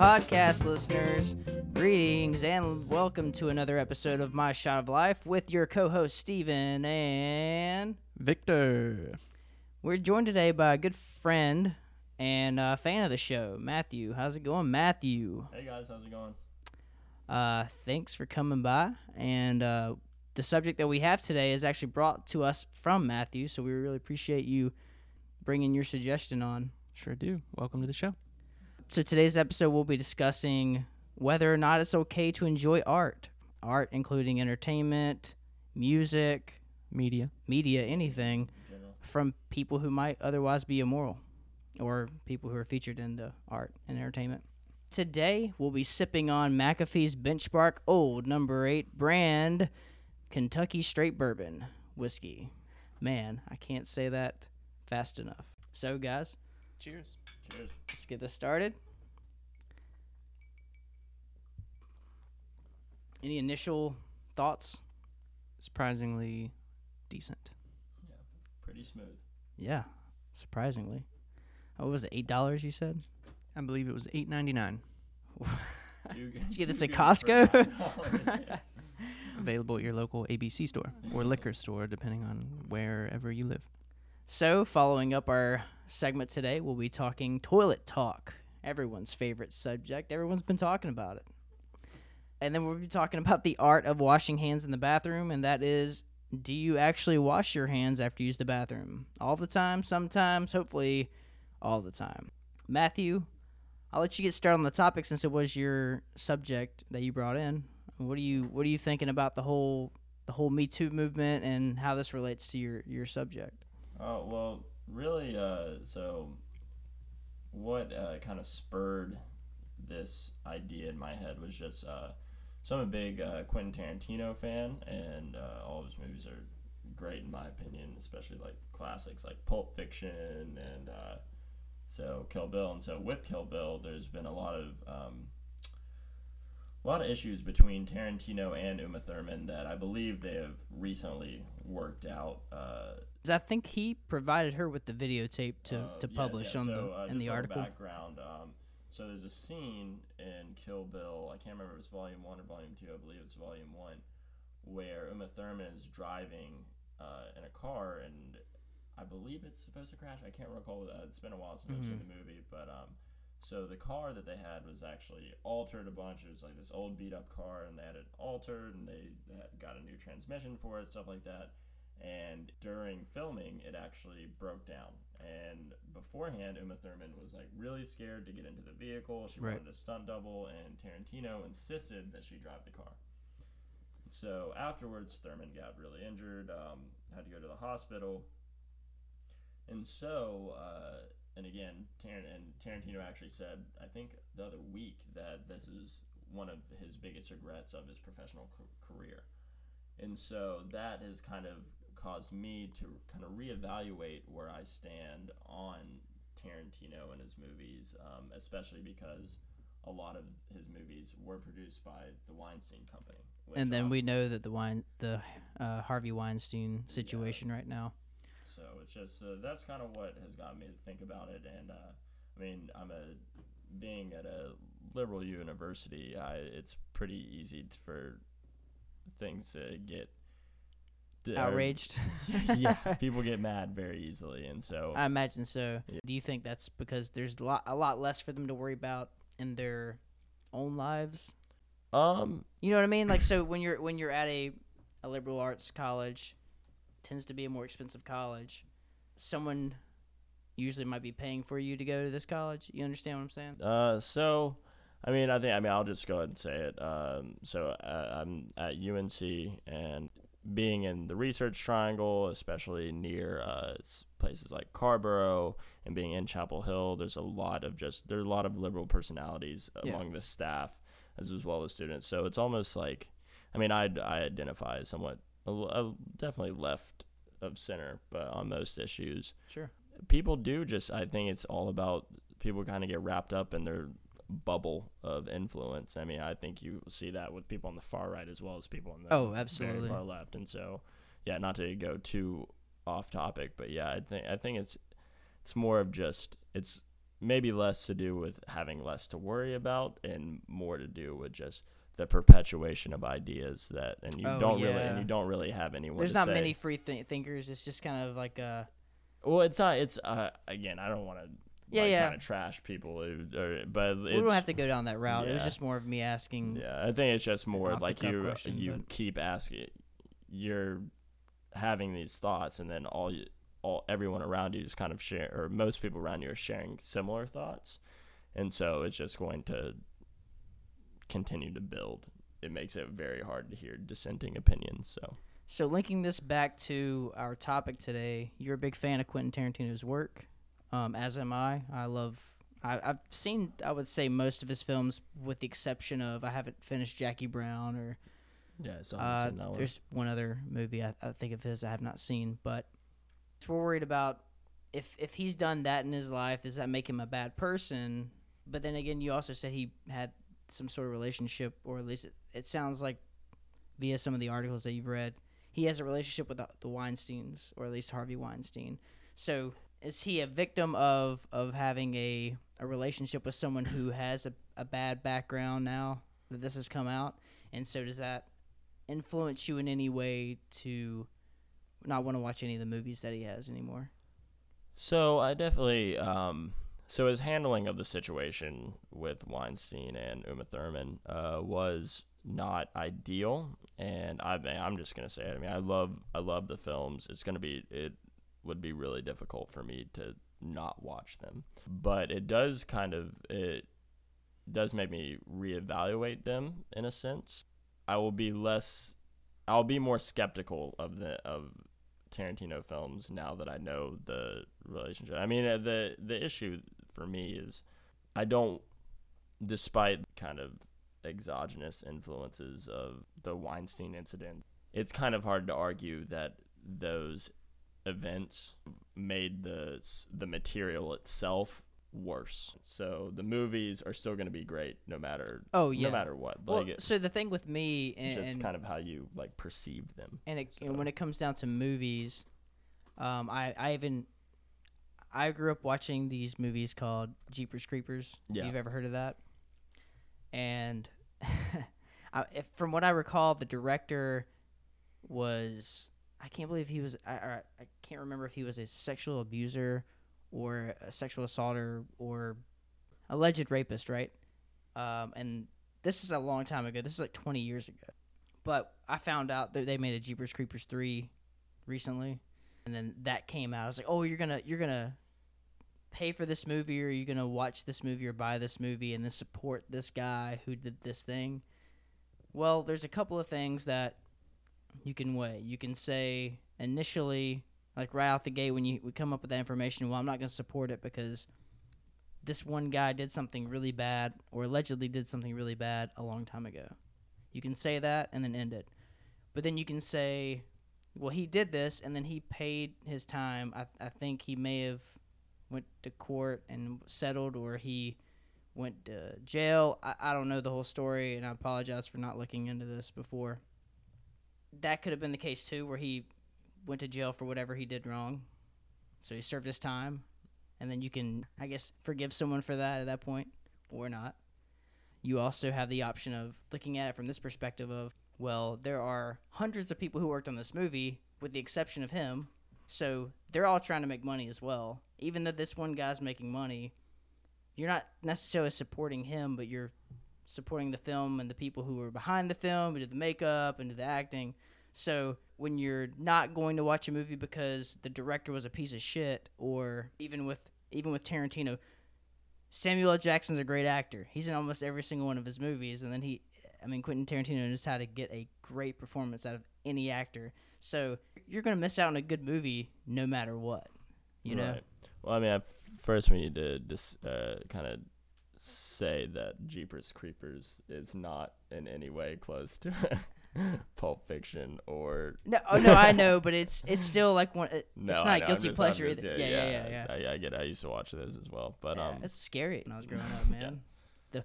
podcast listeners. Greetings and welcome to another episode of My Shot of Life with your co host, Steven. And Victor. we're joined today by a good friend and a fan of the show, Matthew. How's it going, Matthew? Hey guys, how's it going? Uh, thanks for coming by. And uh, the subject that we have today is actually brought to us from Matthew, so we really appreciate you bringing your suggestion on. Sure do. Welcome to the show. So today's episode we'll be discussing whether or not it's okay to enjoy art. Art including entertainment, music, Media. media, anything from people who might otherwise be immoral or people who are featured in the art and entertainment. Today we'll be sipping on McAfee's Benchmark Old Number 8 brand Kentucky Straight Bourbon whiskey. Man, I can't say that fast enough. So guys, Cheers. Cheers. let's get this started. Any initial thoughts? Surprisingly decent. Yeah, pretty smooth. Yeah, surprisingly. Oh, what was it? Eight dollars? You said? I believe it was eight ninety nine. Too good- Did you get this at Costco? for $9. Available at your local ABC store or liquor store, depending on wherever you live. So, following up our segment today, we'll be talking toilet talk. Everyone's favorite subject. Everyone's been talking about it. And then we'll be talking about the art of washing hands in the bathroom, and that is do you actually wash your hands after you use the bathroom? All the time, sometimes, hopefully all the time. Matthew, I'll let you get started on the topic since it was your subject that you brought in. What are you what are you thinking about the whole the whole Me Too movement and how this relates to your your subject? Oh well, really. Uh, so, what uh, kind of spurred this idea in my head was just uh, so I'm a big uh, Quentin Tarantino fan, and uh, all of his movies are great in my opinion, especially like classics like Pulp Fiction and uh, so Kill Bill. And so with Kill Bill, there's been a lot of um, a lot of issues between Tarantino and Uma Thurman that I believe they have recently worked out. Uh, I think he provided her with the videotape to, uh, to publish yeah, on so, the uh, in the just a little article. Background. Um, so there's a scene in Kill Bill. I can't remember if it's Volume One or Volume Two. I believe it's Volume One, where Uma Thurman is driving uh, in a car, and I believe it's supposed to crash. I can't recall. Uh, it's been a while since I've seen Mhm. the movie, but um, so the car that they had was actually altered a bunch. It was like this old beat up car, and they had it altered, and they, got a new transmission for it, stuff like that. And during filming, it actually broke down. And beforehand, Uma Thurman was like really scared to get into the vehicle. She Right. wanted a stunt double, and Tarantino insisted that she drive the car. So afterwards, Thurman got really injured, um, had to go to the hospital. And so, uh, and again, Tar- and Tarantino actually said, I think the other week, that this is one of his biggest regrets of his professional ca- career. And so that has kind of caused me to kind of reevaluate where I stand on Tarantino and his movies, um, especially because a lot of his movies were produced by the Weinstein Company. and then um, we know that the wine the uh, Harvey Weinstein situation right now. So it's just uh, that's kind of what has got me to think about it. And uh, I mean, I'm a being at a liberal university. I it's pretty easy for things to get to- or- Outraged. yeah, people get mad very easily, and so I imagine so. Yeah. Do you think that's because there's a lot a lot less for them to worry about in their own lives? um You know what I mean? Like so when you're when you're at a a liberal arts college, tends to be a more expensive college. Someone usually might be paying for you to go to this college. You understand what I'm saying? Uh, so, I mean, I think I mean I'll just go ahead and say it. Um, so uh, I'm at UNC, and being in the Research Triangle, especially near uh, places like Carrboro, and being in Chapel Hill, there's a lot of just there's a lot of liberal personalities Yeah. among the staff as as well as students. So it's almost like, I mean, I I identify as somewhat a, a- definitely left of center, but on most issues Sure. people do just I think it's all about people kind of get wrapped up in their bubble of influence. I mean, I think you see that with people on the far right as well as people on the Oh, very absolutely. far left. And so, yeah, not to go too off topic, but yeah, I think I think it's it's more of just it's maybe less to do with having less to worry about and more to do with just the perpetuation of ideas that and you Oh, don't really and you don't really have anyone There's to not say- many free th- thinkers. It's just kind of like a well it's not it's uh again i don't want to Yeah, like, yeah. kind of trash people who, or, but we don't have to go down that route. It was just more of me asking. Yeah, I think it's just more like you question, you but- keep asking, you're having these thoughts, and then all you, all everyone around you is kind of share, or most people around you are sharing similar thoughts, and so it's just going to continue to build. It makes it very hard to hear dissenting opinions. So So linking this back to our topic today, you're a big fan of Quentin Tarantino's work, um, as am I. I love. I, I've seen, I would say, most of his films, with the exception of I haven't finished Jackie Brown or yeah, so uh, there's one other movie I, I think of his I have not seen, but we're worried about if if he's done that in his life, does that make him a bad person? But then again, you also said he had some sort of relationship, or at least it, it sounds like via some of the articles that you've read, he has a relationship with the, the Weinstein's, or at least Harvey Weinstein. So is he a victim of of having a a relationship with someone who has a, a bad background now that this has come out? And so does that influence you in any way to not want to watch any of the movies that he has anymore? So I definitely um so his handling of the situation with Weinstein and Uma Thurman uh, was not ideal, and I I'm just gonna say it. I mean I love I love the films. It's gonna be it would be really difficult for me to not watch them, but it does kind of it does make me reevaluate them in a sense. I will be less I'll be more skeptical of the of Tarantino films now that I know the relationship. I mean, uh, the the issue for me is I don't, despite kind of exogenous influences of the Weinstein incident, it's kind of hard to argue that those events made the the material itself worse. So the movies are still going to be great no matter Oh yeah. no matter what. well, Like it, so the thing with me and, just and kind of how you like perceive them. and, it, and when it comes down to movies, um, I I even I grew up watching these movies called Jeepers Creepers. Yeah. If you've ever heard of that? And I, if, from what I recall, the director was I can't believe he was I, I I can't remember if he was a sexual abuser or a sexual assaulter or alleged rapist, right? Um, and this is a long time ago. This is like 20 years ago. But I found out that they made a Jeepers Creepers 3 recently. And then that came out. I was like, "Oh, you're to you're to pay for this movie or you're to watch this movie or buy this movie and then support this guy who did this thing." Well, there's a couple of things that you can weigh. You can say initially like right out the gate when you we come up with that information, well, I'm not to support it because this one guy did something really bad or allegedly did something really bad a long time ago. You can say that and then end it. But then you can say, well, he did this and then he paid his time. I, I think he may have went to court and settled or he went to jail. I, I don't know the whole story and I apologize for not looking into this before. That could have been the case too, where he went to jail for whatever he did wrong. So he served his time. And then you can, I guess, forgive someone for that at that point or not. You also have the option of looking at it from this perspective of, well, there are hundreds of people who worked on this movie, with the exception of him. So they're all trying to make money as well. Even though this one guy's making money, you're not necessarily supporting him, but you're supporting the film and the people who were behind the film, who did the makeup and did the acting. So when you're not going to watch a movie because the director was a piece of shit, or even with even with Tarantino, Samuel L. Jackson's a great actor. He's in almost every single one of his movies, and then he, I mean, Quentin Tarantino knows how to get a great performance out of any actor. So you're gonna miss out on a good movie no matter what, you know. Right. Well, I mean, I f- first we need to just uh, kind of say that Jeepers Creepers is not in any way close to Pulp Fiction or No, oh no, I know, but it's it's still like one. It, no. it's not know, guilty just- pleasure just- either. Yeah, yeah, yeah, yeah. I, I get. it. I used to watch those as well, but yeah, um, it's scary when I was growing up, man. The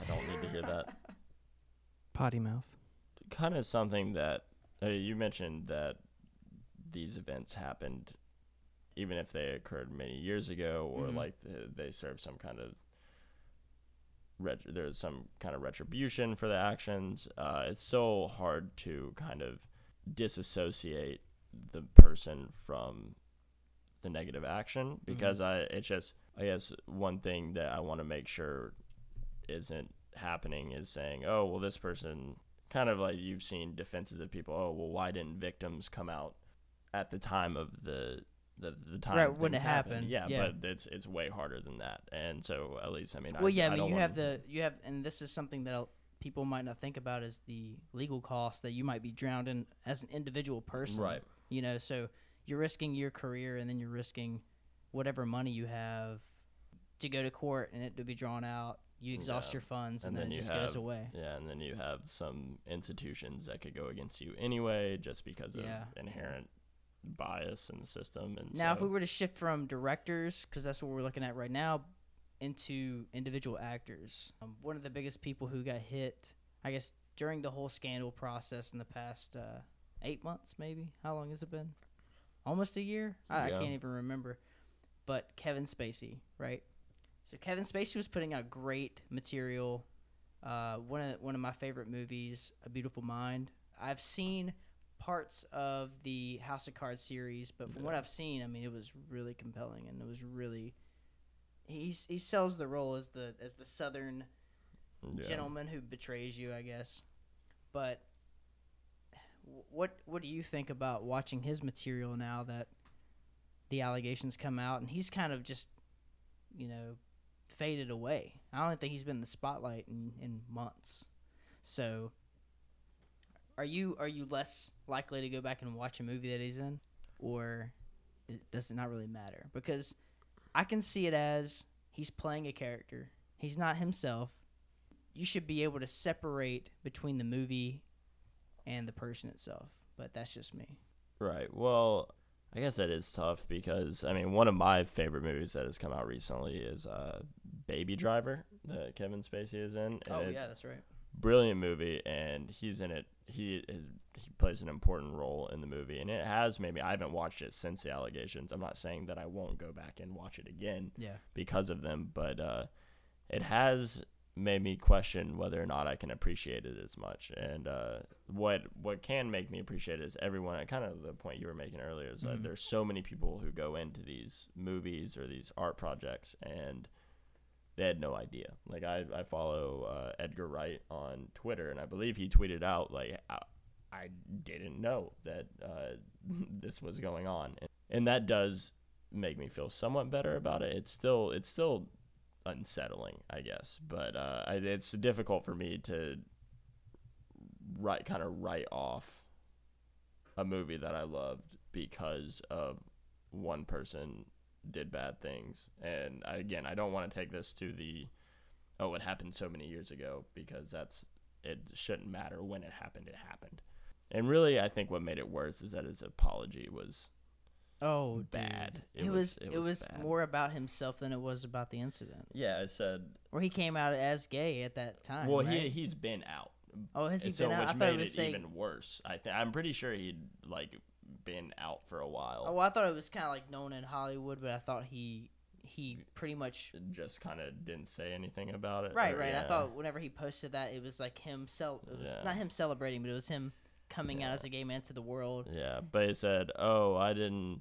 I don't need to hear that. Potty mouth. kind of something that uh, you mentioned that these events happened even if they occurred many years ago or Mhm. like th- they serve some kind of ret- there's some kind of retribution for the actions. Uh, it's so hard to kind of disassociate the person from the negative action because I it's just I guess one thing that I want to make sure isn't happening is saying, oh well, this person kind of like you've seen defenses of people. Oh well, why didn't victims come out at the time of the the, the time Right, when it happened, Yeah, yeah. but it's it's way harder than that. And so at least I mean, Well, yeah, I, mean, you have the you have, and this is something that people might not think about is the legal costs that you might be drowned in as an individual person. right. You know, so you're risking your career, and then you're risking whatever money you have to go to court and it to be drawn out. You exhaust Yeah. your funds, and, And then, then it just goes away. Yeah, and then you have some institutions that could go against you anyway, just because of inherent bias in the system. And Now, if we were to shift from directors, because that's what we're looking at right now, into individual actors, um, one of the biggest people who got hit, I guess, during the whole scandal process in the past uh, eight months, maybe. How long has it been? Almost a year? I, I can't even remember. But Kevin Spacey, right? So Kevin Spacey was putting out great material. Uh, one of one of my favorite movies, A Beautiful Mind. I've seen parts of the House of Cards series, but from what I've seen, I mean, it was really compelling, and it was really. He's, he sells the role as the as the Southern yeah. gentleman who betrays you, I guess. But what what do you think about watching his material now that the allegations come out and he's kind of just you know faded away? I don't think he's been in the spotlight in, in months. So are you are you less likely to go back and watch a movie that he's in or does it not really matter? Because I can see it as he's playing a character. He's not himself you should be able to separate between the movie and the person itself. But that's just me. Right. Well, I guess that is tough because I mean, one of my favorite movies that has come out recently is uh, Baby Driver that Kevin Spacey is in. Oh yeah, that's right. brilliant movie, and he's in it. He is, he plays an important role in the movie, and it has maybe I haven't watched it since the allegations. I'm not saying that I won't go back and watch it again Yeah. because of them, but uh, it has made me question whether or not I can appreciate it as much. And uh, what what can make me appreciate it is everyone. Kind of the point you were making earlier is that Mhm. there's so many people who go into these movies or these art projects and they had no idea. Like I, I follow uh, Edgar Wright on Twitter, and I believe he tweeted out like I, I didn't know that uh, this was going on, and, and that does make me feel somewhat better about it. It's still it's still unsettling, I guess, but uh, I, it's difficult for me to write kind of write off a movie that I loved because of one person did bad things. And again, I don't want to take this to the oh, it happened so many years ago because that's it shouldn't matter when it happened. It happened. And really, I think what made it worse is that his apology was Oh, dude. bad. It, was, it was, bad. more about himself than it was about the incident. Yeah, I said. Where he came out as gay at that time. Well, right? he he's been out. oh, has he And so been out? which I thought made it it was saying. even worse. I th- I'm pretty sure he'd like been out for a while. Oh, well, I thought it was kind of like known in Hollywood, but I thought he he pretty much just kind of didn't say anything about it. right, or- right. I thought whenever he posted that, it was like him cel. It was Yeah. not him celebrating, but it was him coming out as a gay man to the world. Yeah, but he said, "Oh, I didn't.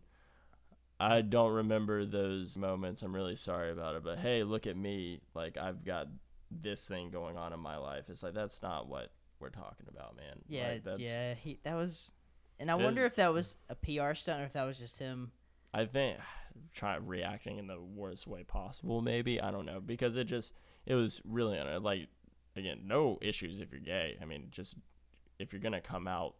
I don't remember those moments. I'm really sorry about it. But hey, look at me. Like I've got this thing going on in my life. It's like that's not what we're talking about, man. Yeah, Like, that's, yeah. He that was, and I It- wonder if that was a PR stunt or if that was just him. I think try reacting in the worst way possible. Maybe I don't know because it just it was really like again no issues if you're gay. I mean just if you're gonna come out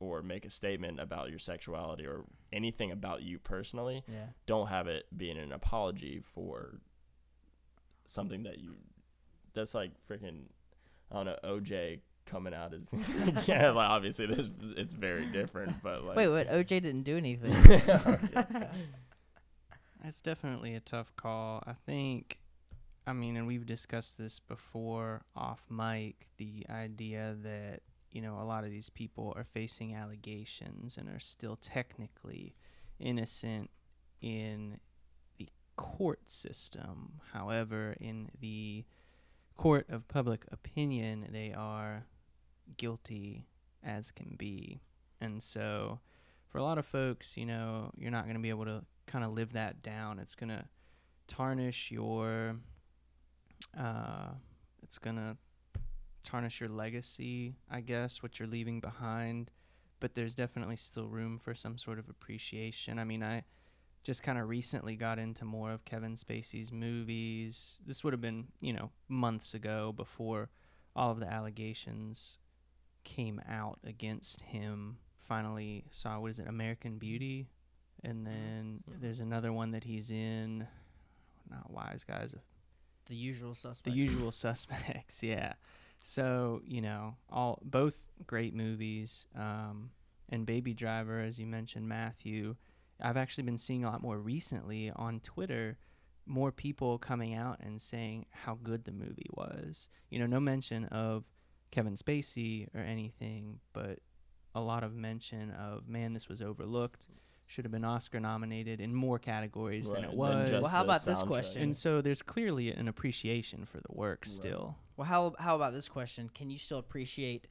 or make a statement about your sexuality or anything about you personally, Yeah. don't have it being an apology for something that you that's like freaking I don't know OJ coming out as yeah like obviously this it's very different but like Wait, what? OJ didn't do anything. It's definitely a tough call. I think, I mean, and we've discussed this before off mic the idea that, you know, a lot of these people are facing allegations and are still technically innocent in the court system. However, in the court of public opinion, they are guilty as can be. And so, for a lot of folks, you know, you're not going to be able to kind of live that down. It's going to tarnish your, uh, it's going to tarnish your legacy, I guess, what you're leaving behind. But there's definitely still room for some sort of appreciation. I mean, I just kind of recently got into more of Kevin Spacey's movies. This would have been, you know, months ago before all of the allegations came out against him. Finally saw what is it, American Beauty, and then Mhm. there's another one that he's in. Not Wise Guys, The usual suspects. the usual suspects yeah so you know all both great movies um and baby driver as you mentioned matthew i've actually been seeing a lot more recently on twitter more people coming out and saying how good the movie was you know no mention of kevin spacey or anything but a lot of mention of man this was overlooked should have been oscar nominated in more categories than it was Well, how about this question? and so there's clearly an appreciation for the work Right. still. Well, how how about this question? Can you still appreciate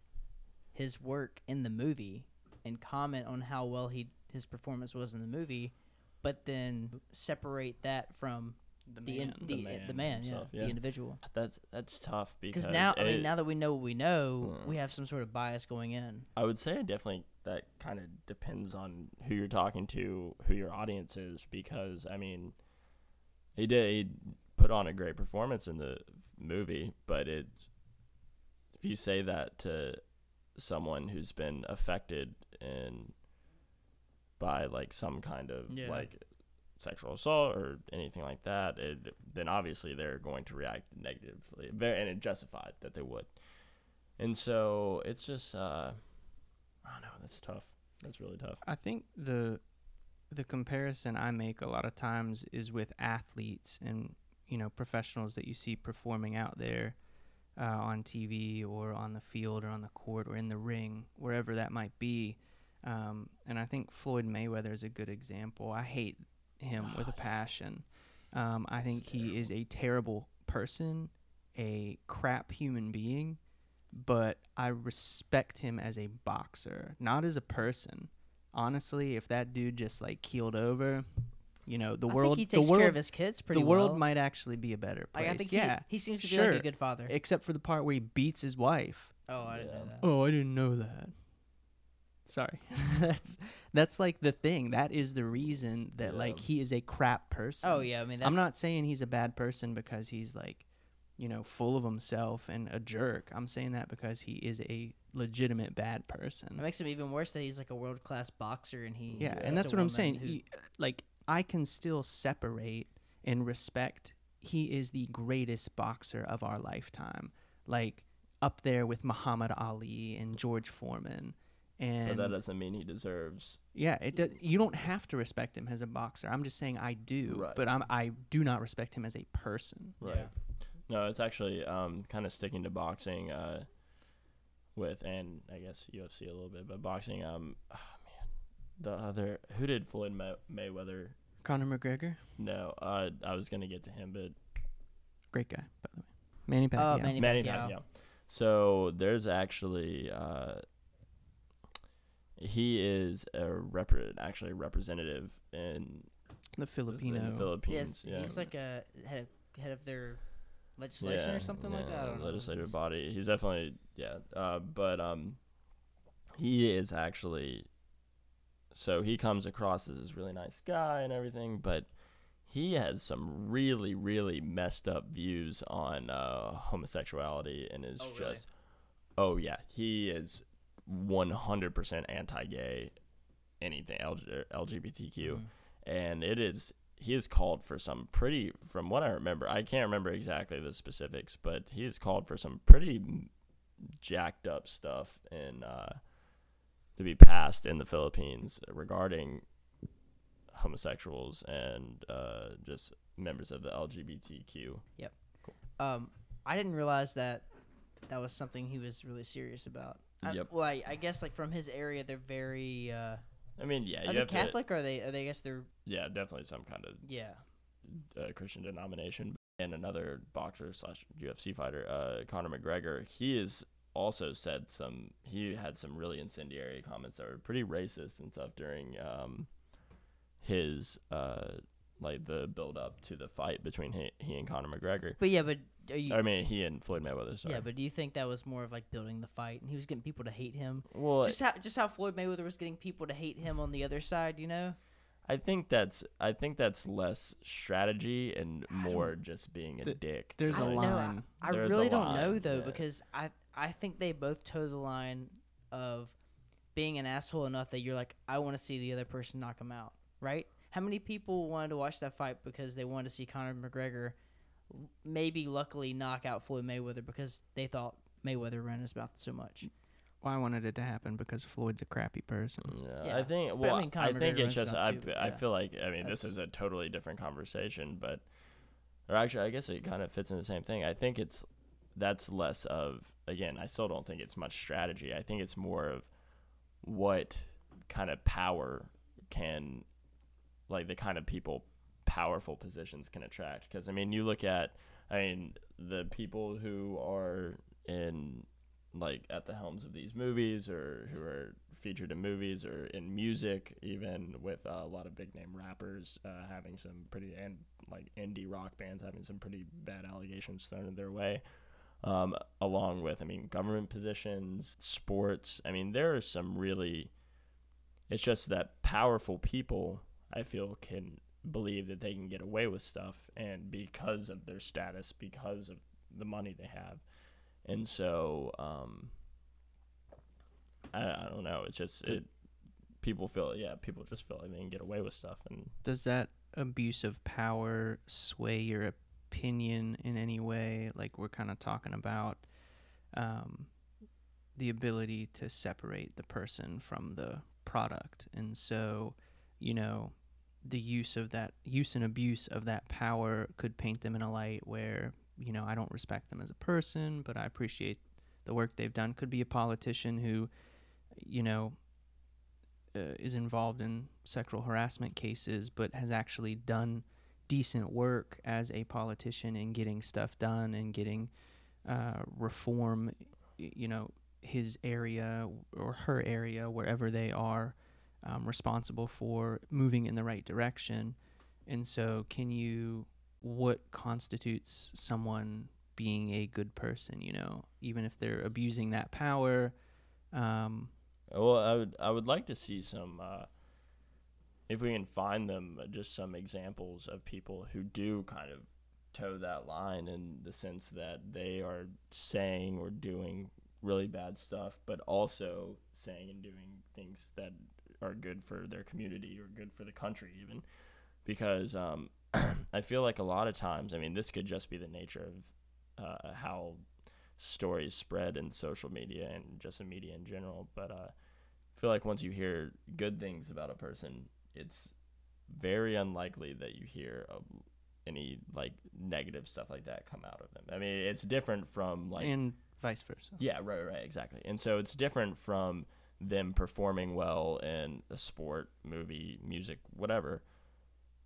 his work in the movie and comment on how well he his performance was in the movie, but then separate that from the in, man. the, The the man man, yeah, himself, the individual? That's that's tough because now, I mean, now that we know what we know, Mm. we have some sort of bias going in. I would say definitely that kind of depends on who you're talking to, who your audience is, because I mean, he did he put on a great performance in the movie, but it if you say that to someone who's been affected in by like some kind of Yeah. like sexual assault or anything like that, it, then obviously they're going to react negatively, very and it justified that they would. And so it's just uh I don't know, that's tough. That's really tough. I think the the comparison I make a lot of times is with athletes and you know professionals that you see performing out there uh, on TV or on the field or on the court or in the ring, wherever that might be. Um, and I think Floyd Mayweather is a good example. I hate him with a passion. Um, I think he is a terrible person, a crap human being, but I respect him as a boxer, not as a person. Honestly, if that dude just like keeled over, you know, the I world, think he takes the world, care of his kids pretty the world well. might actually be a better place. Like, I think yeah, he, he seems to be sure. like a good father. except for the part where he beats his wife. oh, I didn't know that. Oh, I didn't know that. Sorry. that's that's like the thing. That is the reason that like he is a crap person. Oh yeah, I mean, that's, I'm not saying he's a bad person because he's like, you know, full of himself and a jerk. I'm saying that because he is a legitimate bad person. It makes him even worse that he's like a world class boxer and he. Yeah, Yeah. and that's what I'm saying. who- You- like I can still separate and respect. He is the greatest boxer of our lifetime. Like up there with Muhammad Ali and George Foreman. And But that doesn't mean he deserves yeah, it does, you don't have to respect him as a boxer. I'm just saying I do, Right. but I'm I do not respect him as a person. Right. Yeah. No, it's actually um, kind of sticking to boxing uh, with, and I guess UFC a little bit, but boxing. Um, man, the other who did Floyd May- Mayweather? Conor McGregor, No, uh, I was gonna get to him, but great guy, by the way. Manny Oh, Pacquiao. Manny Manny Pacquiao. Pacquiao. So there's actually uh, he is a rep- actually a representative in, the Filipino. in the Philippines. Yes, yeah. he's like a head of, head of their legislation yeah, or something like that. I don't know. legislative body. He's definitely yeah. Uh, but um, he is actually. So he comes across as this really nice guy and everything, but he has some really, really messed up views on uh, homosexuality and is Oh, really? just. Oh yeah, he is one hundred percent anti-gay, anything LG, LGBTQ Mhm. and it is he is called for some pretty from what i remember i can't remember exactly the specifics but he is called for some pretty jacked up stuff in uh to be passed in the philippines regarding homosexuals and uh just members of the lgbtq Yep. Cool. Um, I didn't realize that that was something he was really serious about. I, Yep. Well, I, I guess like from his area, they're very uh, I mean, yeah, Are you they have to- Catholic or are they? Are they? I guess they're. yeah, definitely some kind of Yeah. uh, Christian denomination. And another boxer slash UFC fighter, uh, Conor McGregor, he has also said some. He had some really incendiary comments that were pretty racist and stuff during um, his uh, like the build up to the fight between he, he and Conor McGregor. But yeah, but are you? I mean, he and Floyd Mayweather. Sorry. yeah, but do you think that was more of like building the fight, and he was getting people to hate him? well, just how just how Floyd Mayweather was getting people to hate him on the other side, you know? I think that's I think that's less strategy and more just being a The- dick. There's I a don't know, line. I There's really don't know though yeah. because I I think they both toe the line of being an asshole enough that you're like I want to see the other person knock him out, right? How many people wanted to watch that fight because they wanted to see Conor McGregor maybe luckily knock out Floyd Mayweather because they thought Mayweather ran his mouth so much. Well, I wanted it to happen because Floyd's a crappy person. Yeah, Yeah. I think. But, I Well, I, mean, Conor think McGregor it's just. I, too, I yeah. feel like. I mean, this is a totally different conversation, but, or actually, I guess it kind of fits in the same thing. I think it's that's less of. Again, I still don't think it's much strategy. I think it's more of what kind of power can, like the kind of people, powerful positions can attract. Because I mean, you look at. I mean, the people who are in like at the helms of these movies or who are featured in movies or in music even with uh, a lot of big name rappers uh, having some pretty and like indie rock bands having some pretty bad allegations thrown in their way um, along with i mean government positions sports i mean there are some really it's just that powerful people i feel can believe that they can get away with stuff and because of their status because of the money they have and so um, I, I don't know. It's just it. People feel yeah. People just feel like they can get away with stuff, and Does that abuse of power sway your opinion in any way? Like we're kind of talking about um, the ability to separate the person from the product, and so you know the use of that use and abuse of that power could paint them in a light where you know I don't respect them as a person, but I appreciate the work they've done. Could be a politician who, you know, uh, is involved in sexual harassment cases, but has actually done decent work as a politician in getting stuff done and getting uh, reform, you know, his area or her area, wherever they are um, responsible for moving in the right direction. And so, can you, what constitutes someone being a good person, you know, even if they're abusing that power? Um, well, I would I would like to see some. Uh, if we can find them, uh, just some examples of people who do kind of toe that line in the sense that they are saying or doing really bad stuff, but also saying and doing things that are good for their community or good for the country, even. Because um, I feel like a lot of times, I mean, this could just be the nature of uh, how stories spread in social media and just in media in general. But uh, I feel like once you hear good things about a person, it's very unlikely that you hear um, any like negative stuff like that come out of them. I mean, it's different from like and vice versa. yeah, right, right, exactly. And so it's different from them performing well in a sport, movie, music, whatever,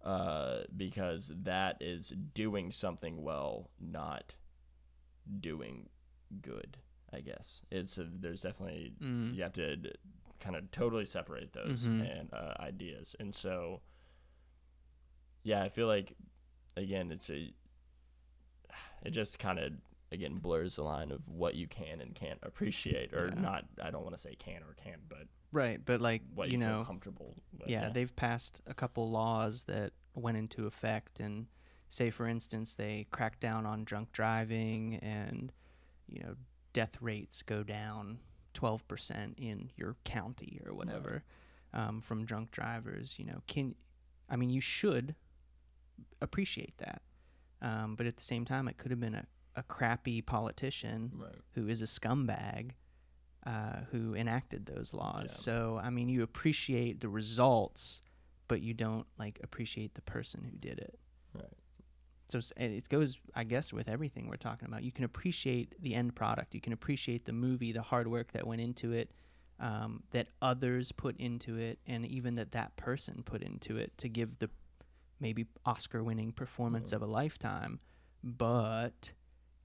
uh, because that is doing something well, not doing good. I guess it's a, there's definitely Mm. you have to kind of totally separate those Mhm. and uh, ideas, and so yeah, I feel like again it's a it just kind of again blurs the line of what you can and can't appreciate or Yeah. not i don't want to say can or can't but Right, but like what you you, know, feel comfortable with yeah, they've passed a couple laws that went into effect, and say, for instance, they crack down on drunk driving, and you know, death rates go down twelve percent in your county or whatever um, from drunk drivers. You know, can I mean you should appreciate that, um, but at the same time, it could have been a, a crappy politician right who is a scumbag uh, who enacted those laws. Yeah. So I mean, you appreciate the results, but you don't like appreciate the person who did it. right So it goes, I guess, with everything we're talking about. You can appreciate the end product. You can appreciate the movie, the hard work that went into it, um, that others put into it, and even that that person put into it to give the maybe Oscar-winning performance Mhm. of a lifetime, but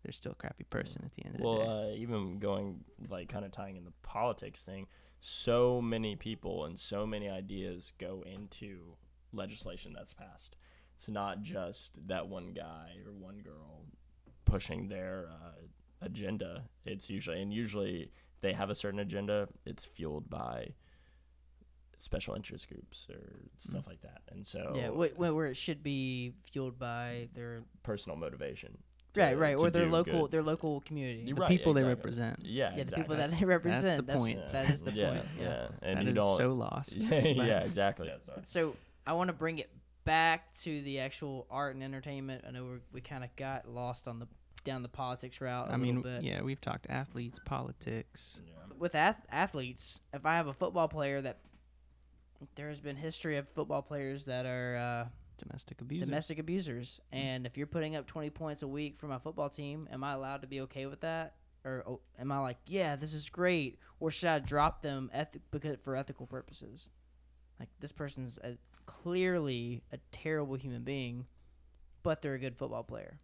they're still a crappy person at the end of Well, the day. uh, even going like kind of tying in the politics thing, so many people and so many ideas go into legislation that's passed. It's not just that one guy or one girl pushing their uh, agenda. It's usually and usually they have a certain agenda. It's fueled by special interest groups or stuff like that, and so Yeah, wh- wh- where it should be fueled by their personal motivation. to- right, right, or their local good. their local community. The right, people they represent. Yeah, yeah, the exactly. people that they represent. That's the point. That is the yeah, point. Yeah, and That you is don't. so lost. yeah, exactly. Yeah. So I want to bring it back to the actual art and entertainment. I know we're, we kind of got lost on the down the politics route. I I mean, bit. yeah, we've talked athletes, politics. Yeah. with ath- athletes, if I have a football player that there has been history of football players that are uh, Domestic abuse. domestic abusers, and if you're putting up 20 points a week for my football team, am I allowed to be okay with that? Or oh, am I like, yeah, this is great, or should I drop them eth- because for ethical purposes? Like this person's a, clearly a terrible human being, but they're a good football player.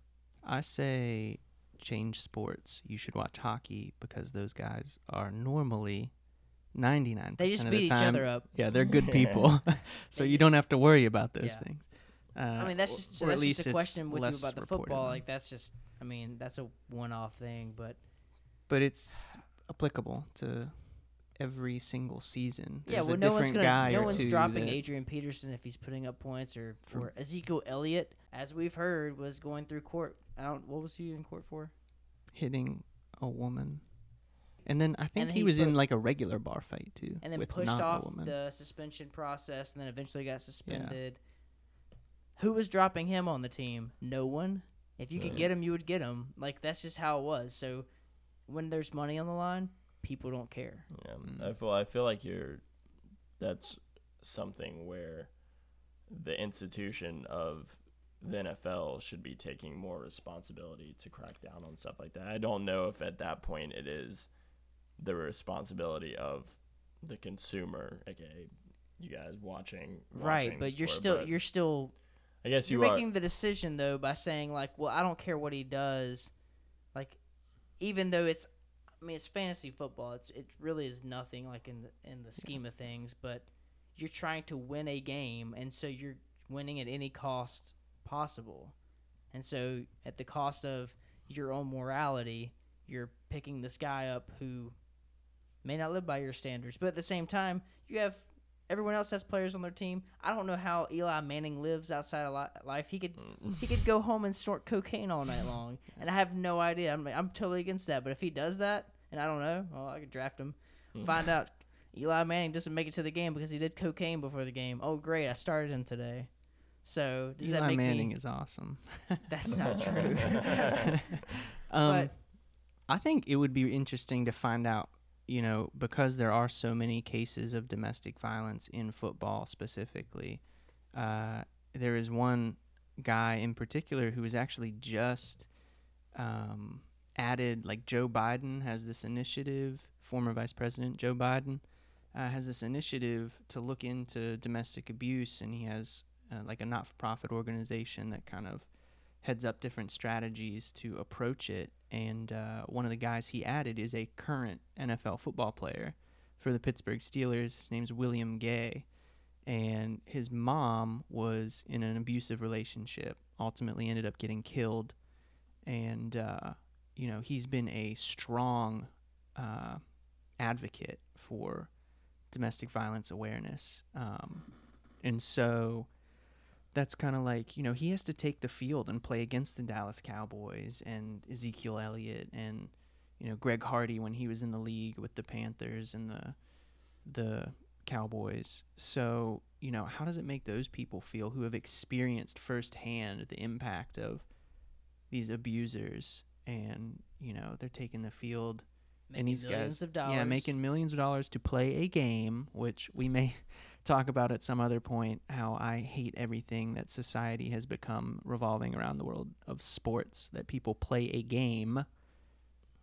I say change sports. You should watch hockey because those guys are normally 99% They just of beat the each other up. Yeah, they're good people. so you don't have to worry about those Yeah. things. Uh, I mean, that's just or that's just a question with you about the football. Like that's just, I mean, that's a one-off thing, but but it's applicable to every single season. yeah, well, a no one's gonna, guy no one's dropping Adrian Peterson if he's putting up points, or for Ezekiel Elliott, as we've heard, was going through court. I don't. What was he in court for? hitting a woman. And then I think then he, he was in like a regular bar fight too, And then pushed off the suspension process, and then eventually got suspended. Who was dropping him on the team? No one. If you could Yeah. get him, you would get him. Like that's just how it was. So when there's money on the line, people don't care. Yeah, Mm. I feel I feel like you're. That's something where the institution of the NFL should be taking more responsibility to crack down on stuff like that. I don't know if at that point it is the responsibility of the consumer, aka you guys watching. right, watching but the you're still but you're still I guess you're you are. making the decision though by saying like, well, I don't care what he does. Like, even though it's, I mean, it's fantasy football. It's it really is nothing like in the in the scheme of things. But you're trying to win a game, and so you're winning at any cost possible. And so at the cost of your own morality, you're picking this guy up who may not live by your standards. But at the same time, you have everyone else has players on their team. I don't know how Eli Manning lives outside of li- life. He could Mm. he could go home and snort cocaine all night long, and I have no idea. I'm I'm totally against that. But if he does that, and I don't know, well, I could draft him. Mm. Find out Eli Manning doesn't make it to the game because he did cocaine before the game. Oh, great! I started him today. So does Eli that make Manning me? is awesome. That's not true. um, But- I think it would be interesting to find out, you know, because there are so many cases of domestic violence in football specifically. Uh, there is one guy in particular who was actually just um, added, like Joe Biden has this initiative, former Vice President Joe Biden uh, has this initiative to look into domestic abuse, and he has uh, like a not for profit organization that kind of heads up different strategies to approach it. And uh, one of the guys he added is a current NFL football player for the Pittsburgh Steelers. His name's William Gay. And his mom was in an abusive relationship, ultimately ended up getting killed. And, uh, you know, he's been a strong uh, advocate for domestic violence awareness. Um, and so that's kind of like you know he has to take the field and play against the Dallas Cowboys and Ezekiel Elliott and you know Greg Hardy when he was in the league with the Panthers and the the Cowboys. So you know how does it make those people feel who have experienced firsthand the impact of these abusers and you know they're taking the field Making and these millions guys of dollars. yeah making millions of dollars to play a game which we may talk about at some other point how i hate everything that society has become revolving around the world of sports that people play a game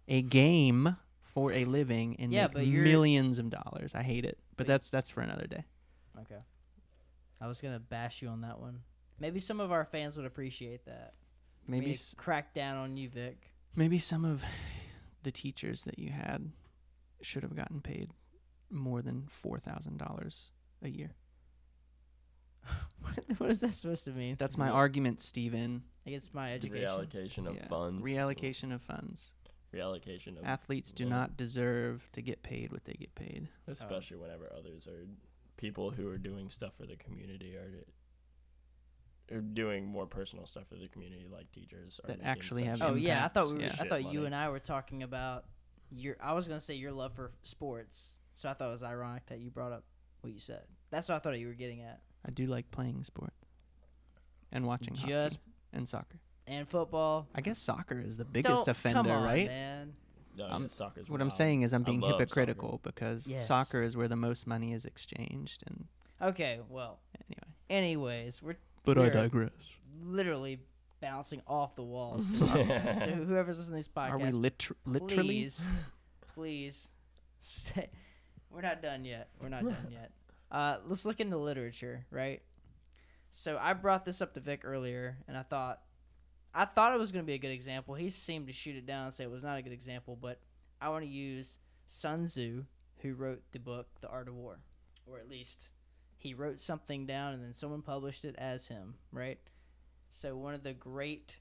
a game for a living and Yeah, make millions of dollars. I hate it, but But- that's that's for another day. Okay. I was gonna bash you on that one. Maybe some of our fans would appreciate that. Maybe Me s- crack down on you, Vic. maybe some of the teachers that you had should have gotten paid more than four thousand dollars a year. what, what is that supposed to mean? That's my Yeah. argument, Stephen. guess my education. Reallocation of Yeah, funds. Reallocation of funds. Reallocation of Athletes do yeah. not deserve to get paid what they get paid. especially whenever others are people who are doing stuff for the community are are doing more personal stuff for the community like teachers are That making actually such have Oh yeah, I thought we were, yeah. I shit thought you and I were talking about your. I was gonna say your love for sports, so I thought it was ironic that you brought up what you said. That's what I thought you were getting at. I do like playing sports and watching Just hockey and soccer. and football. I guess soccer is the biggest Don't- offender, come on, right? man. No, Um, yeah, soccer's What I'm saying is I'm being love soccer. hypocritical because Yes. soccer is where the most money is exchanged and Okay, well, anyway. anyways, we're But We're- digress. literally bouncing off the walls. so whoever's listening to this podcast, Are we liter- literally? please, please, say, we're not done yet. We're not done yet. Uh, let's look into literature, right? So I brought this up to Vic earlier, and I thought, I thought it was going to be a good example. He seemed to shoot it down and say it was not a good example, but I want to use Sun Tzu, who wrote the book The Art of War, or at least he wrote something down and then someone published it as him, right? So one of the great,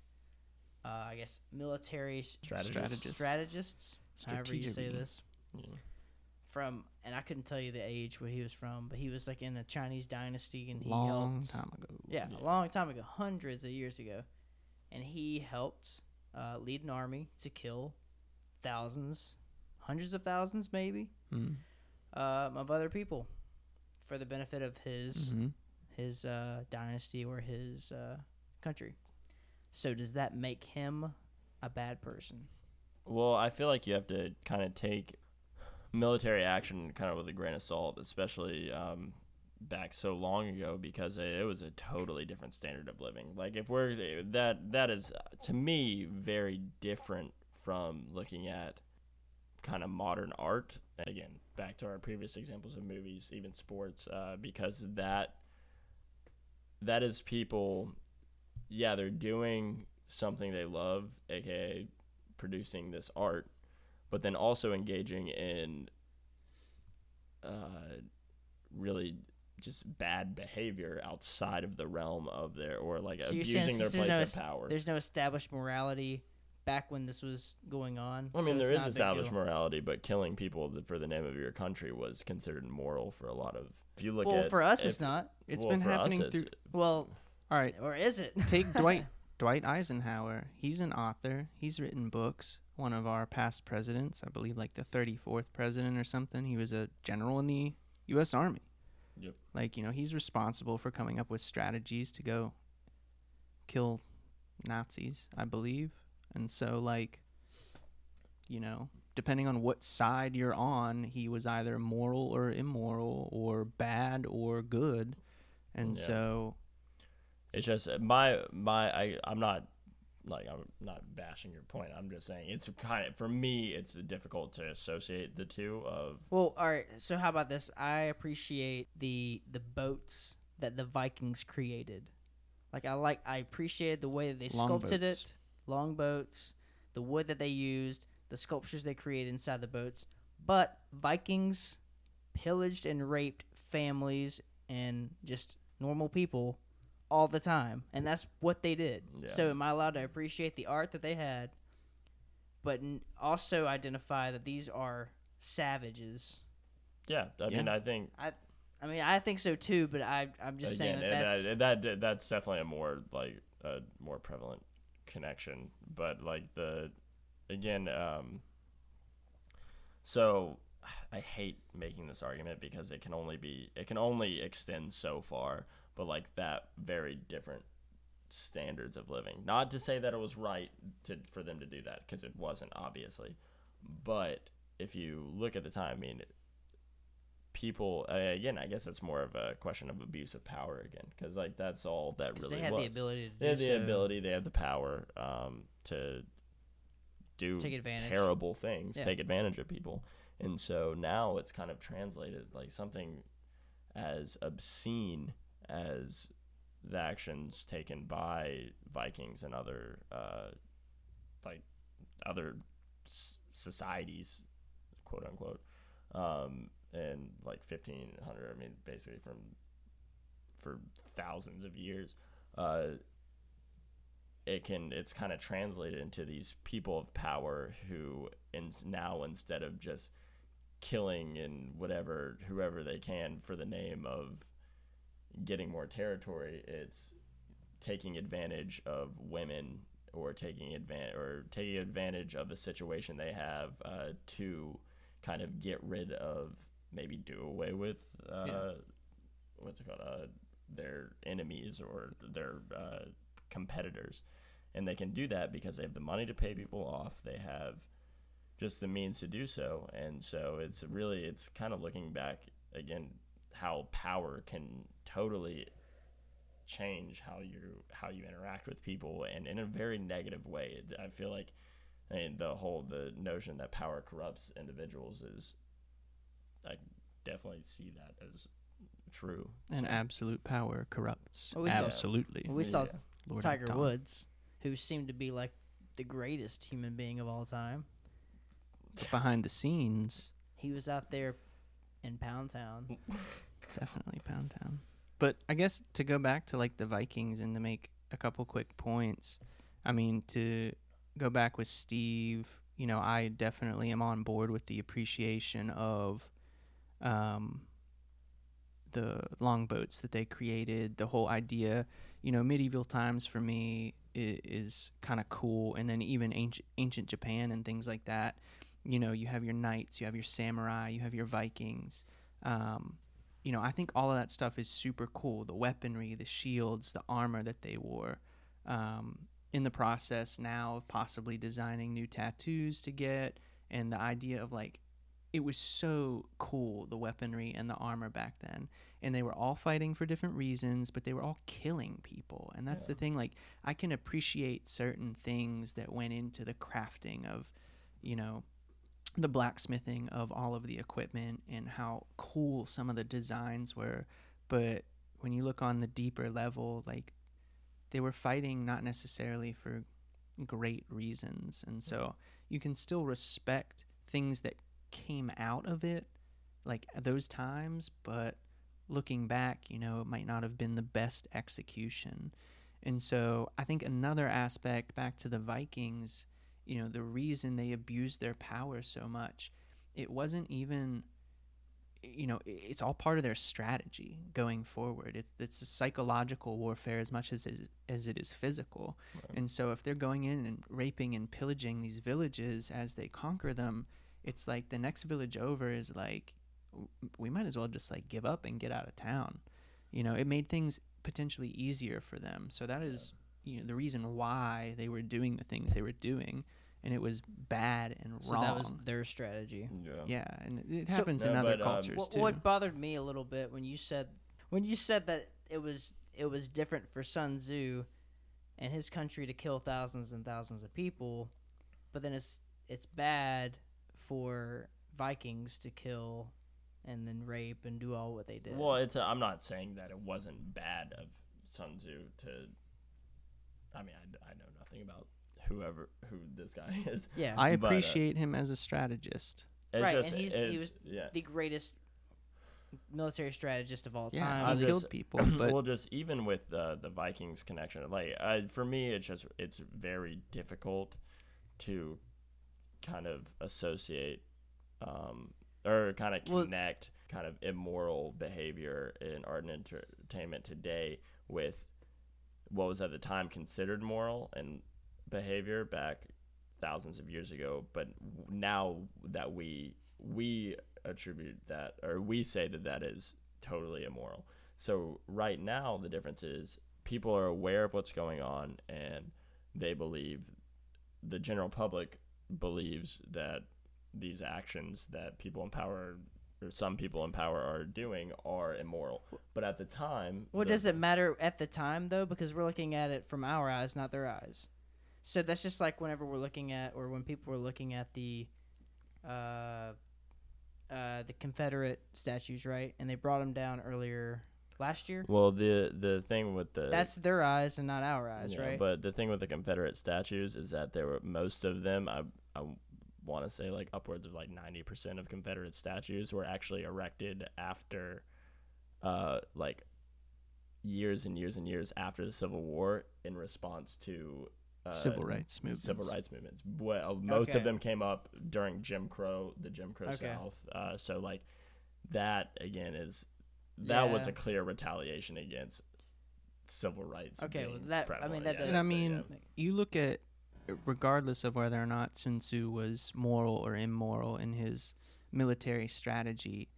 uh, I guess, military strategists, Strategist. Strategist. strategists, however you say this, Yeah. From, and I couldn't tell you the age where he was from, but he was like in a Chinese dynasty and he Long helped, time ago. yeah, Yeah. a long time ago, hundreds of years ago, and he helped uh, lead an army to kill thousands, hundreds of thousands, maybe, Mm. um, of other people, for the benefit of his Mhm. his uh, dynasty or his uh, country. So does that make him a bad person? Well, I feel like you have to kind of take military action kind of with a grain of salt, especially um, back so long ago because it, was a totally different standard of living. Like if we're that that is to me very different from looking at kind of modern art. And again, back to our previous examples of movies, even sports, uh, because that that is people. Yeah, they're doing something they love, aka producing this art, but then also engaging in uh, really just bad behavior outside of the realm of their or like So abusing their place no of power. There's no established morality back when this was going on. I mean, it's there is a big established morality, but killing people for the name of your country was considered immoral for a lot of. If you look at Well, at for us, if- it's not. It's well, been for us, happening through. Well, All right, or is it? take Dwight Dwight Eisenhower. He's an author. He's written books. One of our past presidents, I believe, like the 34th president or something. He was a general in the U.S. Army. Yep. Like you know, he's responsible for coming up with strategies to go kill Nazis, I believe. And so, like, you know, depending on what side you're on, he was either moral or immoral, or bad or good. And Yeah. so, It's just my my I I'm not like I'm not bashing your point. I'm just saying it's kind of for me it's difficult to associate the two of Well, all right. So how about this? I appreciate the the boats that the Vikings created. Like I like I appreciated the way that they sculpted Longboats. it, long boats, the wood that they used, the sculptures they created inside the boats. But Vikings pillaged and raped families and just normal people all the time, and that's what they did. Yeah. So am I allowed to appreciate the art that they had, but n- also identify that these are savages? yeah. I mean I think I I mean, I think so too, but I I'm just again saying that that's and that, that that's definitely a more like a more prevalent connection. But like the again um. So I hate making this argument because it can only be it can only extend so far, but like that very different standards of living. Not to say that it was right to for them to do that because it wasn't obviously, but if you look at the time, I mean, people uh, again, I guess it's more of a question of abuse of power again because like that's all that really they had was. the ability to do. they have the so. ability, they have the power um, to do Take advantage. terrible things, Yeah. take advantage of people. And so now it's kind of translated like something as obscene as the actions taken by Vikings and other uh, like other s- societies, quote unquote, um, in like fifteen hundred. I mean, basically from for thousands of years. Uh, it can it's kind of translated into these people of power who in now instead of just killing and whatever whoever they can for the name of getting more territory it's taking advantage of women or taking advantage or taking advantage of a situation they have uh, to kind of get rid of maybe do away with uh, Yeah. what's it called uh, their enemies or their uh, competitors. And they can do that because they have the money to pay people off. They have just the means to do so. And so it's really it's kind of looking back again how power can totally change how you how you interact with people and in a very negative way i feel like I mean, the whole the notion that power corrupts individuals is i definitely see that as true And So- absolute power corrupts. Well, we saw- Absolutely. we saw Yeah. Lord Tiger Woods, who seemed to be like the greatest human being of all time. But behind the scenes, He was out there in Pound Town. definitely Pound Town. But I guess to go back to like the Vikings and to make a couple quick points, I mean to go back with Steve, you know, I definitely am on board with the appreciation of um the longboats that they created, the whole idea, you know, medieval times for me is, is kind of cool and then even ancient ancient Japan and things like that. You know, you have your knights, you have your samurai, you have your Vikings. Um, you know, I think all of that stuff is super cool. The weaponry, the shields, the armor that they wore. Um, in the process now of possibly designing new tattoos to get, and the idea of like, it was so cool the weaponry and the armor back then, and they were all fighting for different reasons, but they were all killing people, and that's the thing. Like, I can appreciate certain things that went into the crafting of, you know, the blacksmithing of all of the equipment and how cool some of the designs were. But when you look on the deeper level, like they were fighting not necessarily for great reasons. And so you can still respect things that came out of it, like those times, but looking back, you know, it might not have been the best execution. And so I think another aspect back to the Vikings you know the reason they abused their power so much. It wasn't even you know it's all part of their strategy going forward. It's it's a psychological warfare as much as as it is physical. Right. and so if they're going in and raping and pillaging these villages as they conquer them it's like the next village over is like we might as well just like give up and get out of town. You know it made things potentially easier for them. So that is you know the reason why they were doing the things they were doing and it was bad and So wrong that was their strategy. yeah yeah and it- it So- happens in No, other but, um, cultures What, too what bothered me a little bit when you said when you said that it was it was different for Sun Tzu and his country to kill thousands and thousands of people, but then it's it's bad for Vikings to kill and then rape and do all what they did. Well, it's. A, I'm not saying that it wasn't bad of Sun Tzu to. I mean, I, I know nothing about whoever who this guy is. yeah, i but, uh, appreciate him as a strategist It's Right, just, and he's- he it's- was yeah. the greatest military strategist of all yeah time. he I'm just- killed people but well, just even with the the Vikings connection, like uh, for me, it's just it's very difficult to kind of associate um, or kind of Well- connect kind of immoral behavior in art and entertainment today with what was at the time considered moral and behavior back thousands of years ago but now that we we attribute that or we say that that is totally immoral. So right now the difference is people are aware of what's going on and they believe the general public believes that these actions that people in power some people in power are doing are immoral but at the time What does it matter at the time though? Because we're looking at it from our eyes, not their eyes. So that's just like whenever we're looking at, or when people were looking at the, uh, uh, the Confederate statues, right? And they brought them down earlier last year. Well, the the thing with the That's their eyes and not our eyes, yeah, right? But the thing with the Confederate statues is that there were most of them. I I want to say like upwards of like ninety percent of Confederate statues were actually erected after, uh, like years and years and years after the Civil War in response to uh, Civil rights movements. civil rights movements. Well, most Okay. of them came up during Jim Crow, the Jim Crow Okay. South. Uh, so like that again is that was a clear retaliation against civil rights. Okay, well, being that- I mean, that yeah, does- And I so, mean, yeah. you look at, regardless of whether or not Sun Tzu was moral or immoral in his military strategy,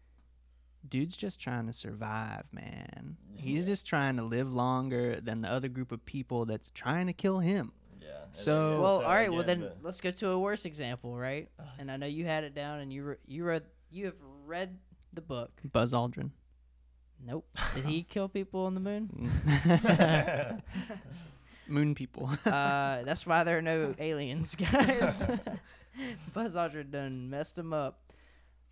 dude's just trying to survive, man. He's just trying to live longer than the other group of people that's trying to kill him. yeah. So- well, so all right. Well, then the- let's go to a worse example, right? And I know you had it down, and you re- you read you have read the book. Buzz Aldrin. Nope. Did he kill people on the moon? Moon people. uh, that's why there are no aliens, guys. Buzz Aldrin done messed him up.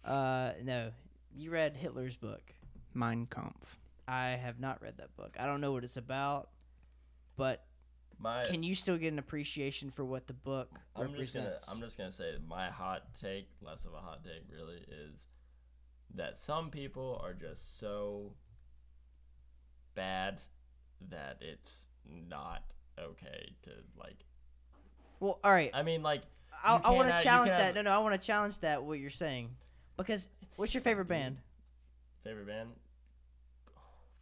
Uh, no, you read Hitler's book. Mein Kampf. I have not read that book. I don't know what it's about, but my can you still get an appreciation for what the book I'm just gonna represents? I'm just gonna say my hot take, less of a hot take, really is that some people are just so bad that it's not okay to like. well, all right. I mean, like I, I want to challenge that. No, no, I want to challenge that. What you're saying, because what's your favorite band? favorite band,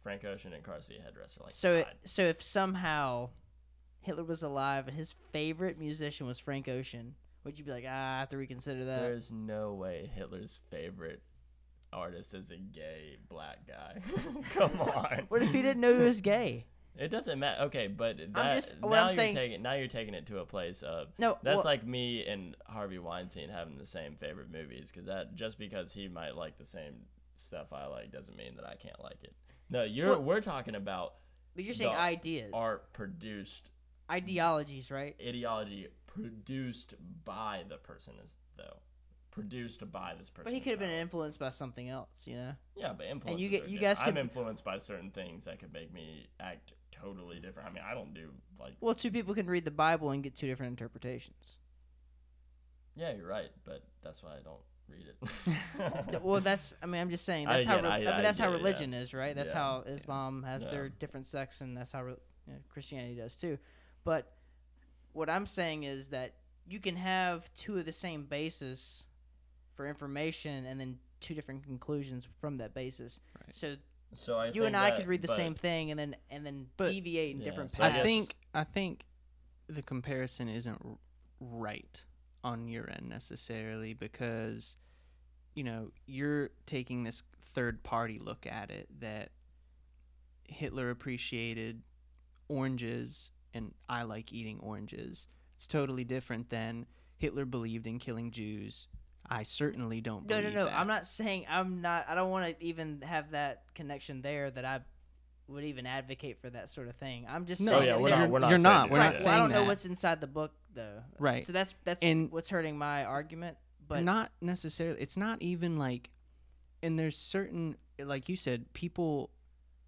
Frank Ocean and Car Seat Headrest are like. so, it, so if somehow Hitler was alive and his favorite musician was Frank Ocean, would you be like, ah, I have to reconsider that? there's no way Hitler's favorite artist is a gay black guy. Come on. What if he didn't know he was gay? It doesn't matter. Okay, but that, just- now I'm you're saying- taking now you're taking it to a place of No, that's well, like me and Harvey Weinstein having the same favorite movies because that just because he might like the same stuff I like doesn't mean that I can't like it. No, you're Well- we're talking about but you're saying ideas, art produced ideologies, right? ideology produced by the person is though produced by this person. But he could have been influenced by something else, you know. Yeah, but influence. you get- you guys could- I'm influenced by certain things that could make me act totally different. I mean, I don't do like. Well, two people can read the Bible and get two different interpretations. Yeah, you're right, but that's why I don't read it. well, that's. I mean, I'm just saying I that's how. get Re- it, I, I- mean, I that's how get it, yeah. religion is, right? That's Yeah, how Islam has Yeah. their different sects, and that's how re- you know, Christianity does too. But what I'm saying is that you can have two of the same basis for information, and then two different conclusions from that basis. Right. So so I you think and I that- could read the but- same thing, and then and then But- deviate in Yeah, different so I paths. I think I think the comparison isn't r- right on your end necessarily because you know you're taking this third party look at it that Hitler appreciated oranges and I like eating oranges. It's totally different than Hitler believed in killing Jews. I certainly don't No, no, no. that. I'm not saying I'm not. I don't want to even have that connection there that I would even advocate for that sort of thing. I'm just No, saying. Oh yeah, we're there- not. We're not. you're saying not, we're do not Right, that. well, I don't know what's inside the book though. Right. So that's that's And- what's hurting my argument. But not necessarily it's not even like and there's certain like you said people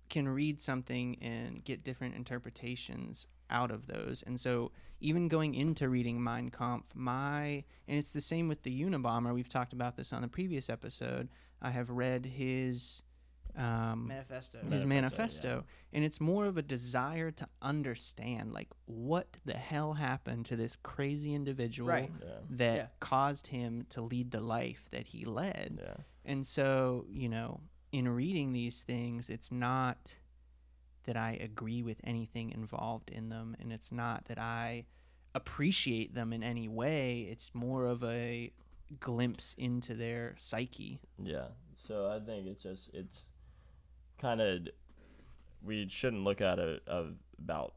can read something and get different interpretations out of those and so even going into reading Mein Kampf my and it's the same with the Unabomber we've talked about this on the previous episode I have read his um manifesto. his Manifesto, manifesto and it's more of a desire to understand like what the hell happened to this crazy individual Right. Yeah. that Yeah. caused him to lead the life that he led. Yeah. And so, you know, in reading these things, it's not that I agree with anything involved in them, and it's not that I appreciate them in any way. It's more of a glimpse into their psyche. Yeah. So I think it's just it's kind of we shouldn't look at it of about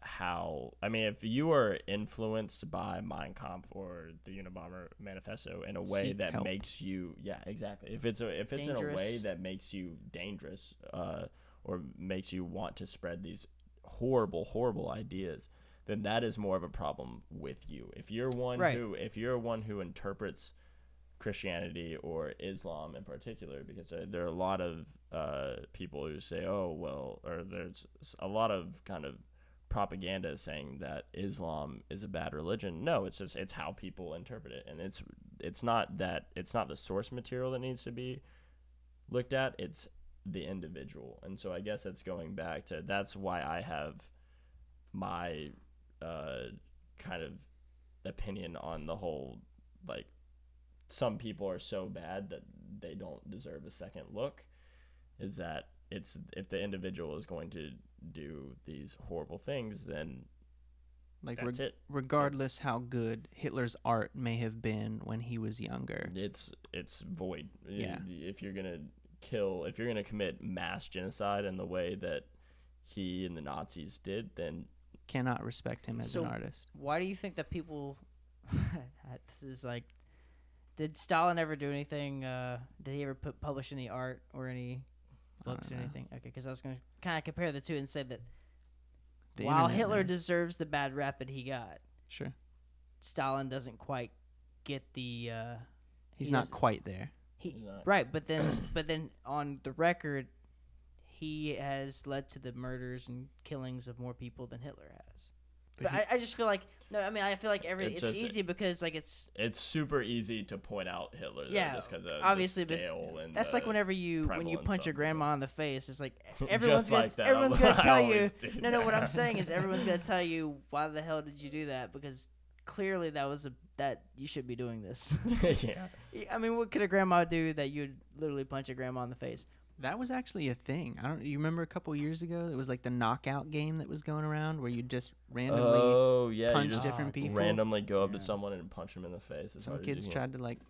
how I mean if you are influenced by Mein Kampf or the Unabomber Manifesto in a way Seek that help. makes you yeah exactly if it's a, if it's in a way that makes you dangerous uh, or makes you want to spread these horrible horrible ideas then that is more of a problem with you. If you're one Right. who if you're one who interprets Christianity or Islam in particular, because there are a lot of uh, people who say, "Oh, well," or there's a lot of kind of propaganda saying that Islam is a bad religion. No, it's just it's how people interpret it, and it's it's not that it's not the source material that needs to be looked at. It's the individual, and so I guess it's going back to that's why I have my uh, kind of opinion on the whole like some people are so bad that they don't deserve a second look is that it's if the individual is going to do these horrible things then Like that's reg- it regardless how good Hitler's art may have been when he was younger. it's it's void Yeah. if you're gonna kill if you're gonna commit mass genocide in the way that he and the nazis did then Cannot respect him as So- an artist. Why do you think that people? this is like, did Stalin ever do anything? Uh, did he ever put publish any art or any books or know. anything? Okay, because I was gonna kind of compare the two and say that The while internet Hitler knows. deserves the bad rap that he got, sure, Stalin doesn't quite get the. Uh, he's he doesn't- quite there. He not- right, but then but then on the record, he has led to the murders and killings of more people than Hitler has. But, he- I, I just feel like no, I mean I feel like every It's it's, just- easy because like it's it's super easy to point out hitler though, Yeah, just because obviously, the but and that's like whenever you when you punch your grandma in the face. It's like everyone's gonna like that, everyone's gonna tell you. No, no. What I'm saying is everyone's gonna tell you why the hell did you do that because clearly that was a that you should be doing this. yeah I mean, what could a grandma do that you'd literally punch a grandma in the face? That was actually a thing. I don't. You remember a couple years ago? It was like the knockout game that was going around where you just randomly. oh yeah punch just different Oh, people. randomly go up to someone and punch them in the face It's some hard to kids tried to like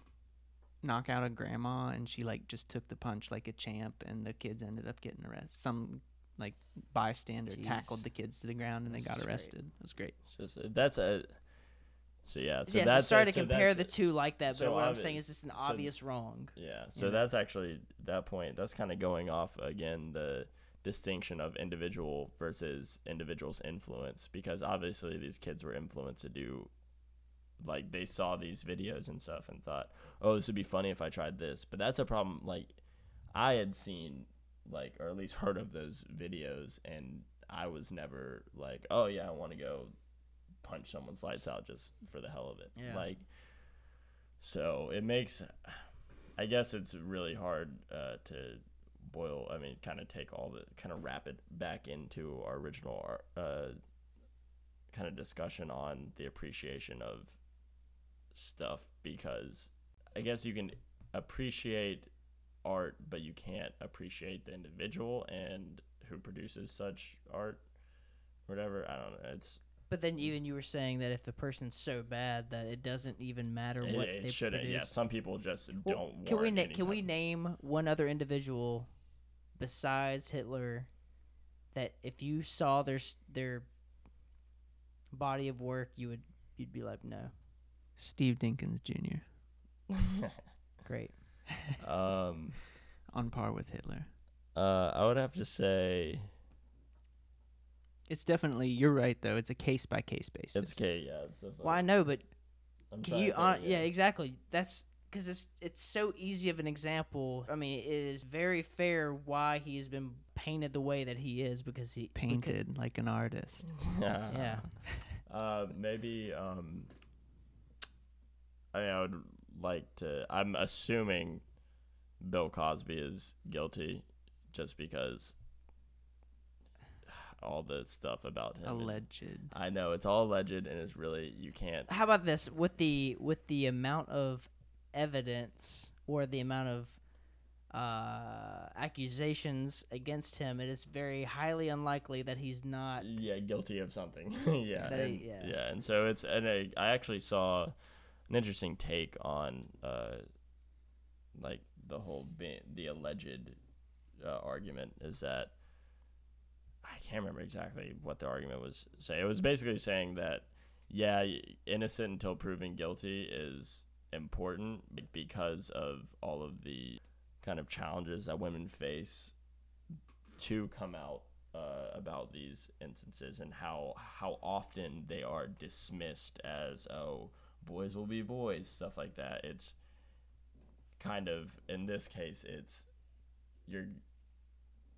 knock out a grandma, and she like just took the punch like a champ, and the kids ended up getting arrested. Some like bystander tackled the kids to the ground, and they got is great. arrested. It was great. It's just- uh, that's a so yeah so yeah, so that's sorry a- to so compare the two like that, but so what I'm saying is it's an so- obvious wrong. Yeah, so know? that's actually that point. That's kind of going off again the distinction of individual versus individual's influence because obviously these kids were influenced to do like they saw these videos and stuff and thought, "Oh, this would be funny if I tried this." But that's a problem like I had seen like or at least heard of those videos and I was never like, "Oh yeah, I want to go punch someone's lights out just for the hell of it." Yeah. Like so it makes I guess it's really hard uh, to boil. I mean, kind of take all the kind of wrap it back into our original uh, kind of discussion on the appreciation of stuff because I guess you can appreciate art, but you can't appreciate the individual and who produces such art, whatever. I don't know. It's But then even you were saying that if the person's so bad that it doesn't even matter it, what it they shouldn't. produce. Yeah, some people just Well, don't. can we na- any can we name one other individual besides Hitler that if you saw their their body of work you would you'd be like no Steve Dinkins Jr. great um. on par with Hitler. Uh, I would have to say It's definitely you're right though. It's a case by case basis. it's okay. Yeah, it's a, well I know but I'm can you to uh, think, yeah exactly that's because it's it's so easy of an example I mean it is very fair why he's been painted the way that he is because he because- Painted like an artist. yeah Uh, maybe um, I, mean, I would like to. I'm assuming Bill Cosby is guilty, just because all the stuff about him. and- Alleged. I know it's all alleged, and it's really you can't. how about this with the with the amount of evidence or the amount of uh, accusations against him it is very highly unlikely that he's not yeah guilty of something yeah and, he- yeah. yeah and so it's and I, I actually saw an interesting take on uh like the whole bi- the alleged uh, argument is that I can't remember exactly what the argument was saying. It was basically saying that yeah, innocent until proven guilty is important because of all of the kind of challenges that women face to come out uh, about these instances and how how often they are dismissed as oh boys will be boys stuff like that. It's kind of in this case it's you're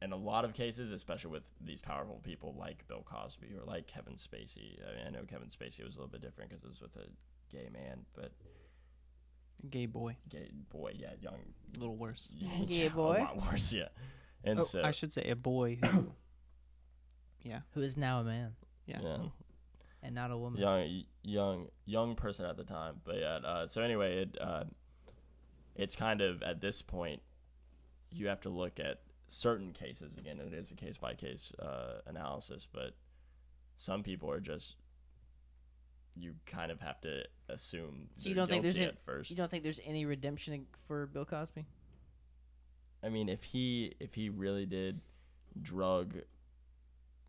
in a lot of cases, especially with these powerful people like Bill Cosby or like Kevin Spacey. I mean, I know Kevin Spacey was a little bit different because it was with a gay man, but Gay boy. gay boy, yeah, young, A little worse. Gay boy, a boy? lot worse, yeah. And Oh, so, I should say a boy who. yeah. Who is now a man Yeah. yeah, and not a woman. young, young, young person at the time. But yeah, uh, so anyway, it uh, it's kind of at this point, you have to look at certain cases again. It is a case by case analysis, but some people are just you kind of have to assume. So you don't think there's guilty a- first. You don't think there's any redemption for Bill Cosby? I mean, if he if he really did drug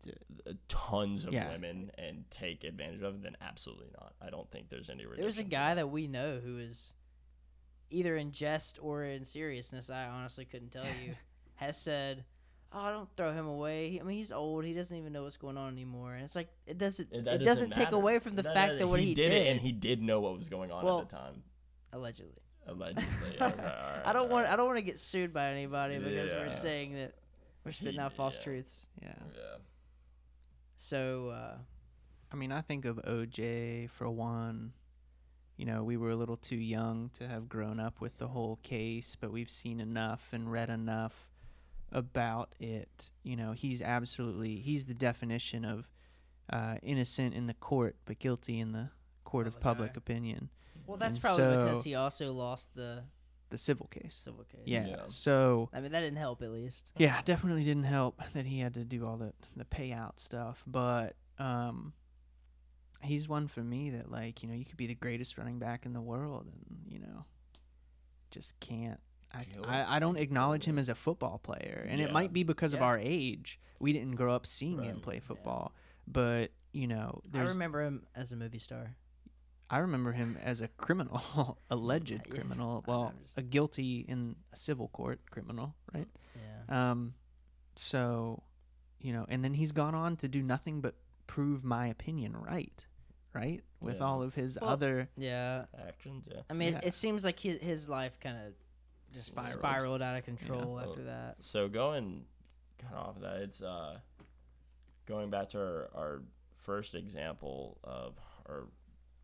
uh, tons of Yeah. women and take advantage of it, then absolutely not. I don't think there's any. redemption. There's a guy that we know who is either in jest or in seriousness. I honestly couldn't tell you. has said, "Oh, don't throw him away. He- I mean, he's old. He doesn't even know what's going on anymore." And it's like it doesn't. It, that doesn't take away from the No, no, fact no, that what he, did, it, and he did know what was going on Well, at the time. allegedly. Allegedly. Okay, all right, I don't all want. I don't want to get sued by anybody because Yeah. we're saying that we're spitting out false Yeah. truths. Yeah. Yeah. So uh, I mean, I think of OJ for one. You know, we were a little too young to have grown up with the whole case, but we've seen enough and read enough about it. You know, he's absolutely he's the definition of uh, innocent in the court, but guilty in the court of Public public eye. opinion. well, that's And probably because he also lost the The civil case. civil case. Yeah. Yeah. So I mean, that didn't help at least. yeah, definitely didn't help that he had to do all the the payout stuff, but um he's one for me that like, you know, you could be the greatest running back in the world and, you know, just can't I, I, I don't acknowledge him as a football player, and it might be because of our age. We didn't grow up seeing him play football, but you know, I remember him as a movie star. I remember him as a criminal, alleged Yeah, criminal. Well, understand. a guilty in a civil court criminal, right? Yeah. Um, so, you know, and then he's gone on to do nothing but prove my opinion right, right? With Yeah. all of his Well, other, Yeah. Actions. Yeah. I mean, Yeah. it, it seems like his, his life kind of just Spiraled. spiraled. out of control Yeah. after that. So going kind of off of that, it's uh going back to our, our first example of or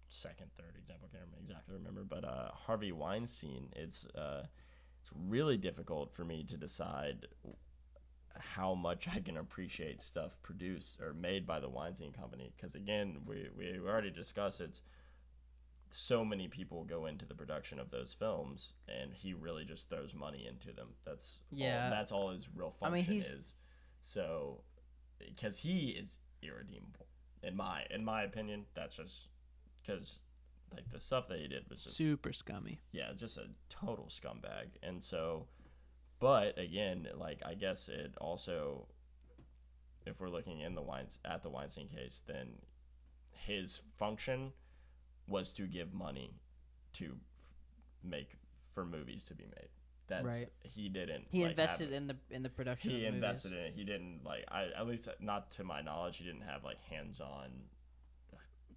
second, third example, I can't remember exactly remember, but uh, Harvey Weinstein. It's uh, it's really difficult for me to decide how much I can appreciate stuff produced or made by the Weinstein Company because again, we we already discussed it's so many people go into the production of those films and he really just throws money into them that's Yeah. all, that's all his real I function mean, he's- is so because he is irredeemable in my in my opinion that's just because like the stuff that he did was just super scummy. yeah, just a total scumbag. And so, but again, like I guess it also, if we're looking in the Weins at the Weinstein case, then his function was to give money to f- make for movies to be made. That's Right. he didn't. He like, have invested it- in the in the production. He of the invested movies. in it. He didn't like. I at least uh, not to my knowledge, he didn't have like hands-on.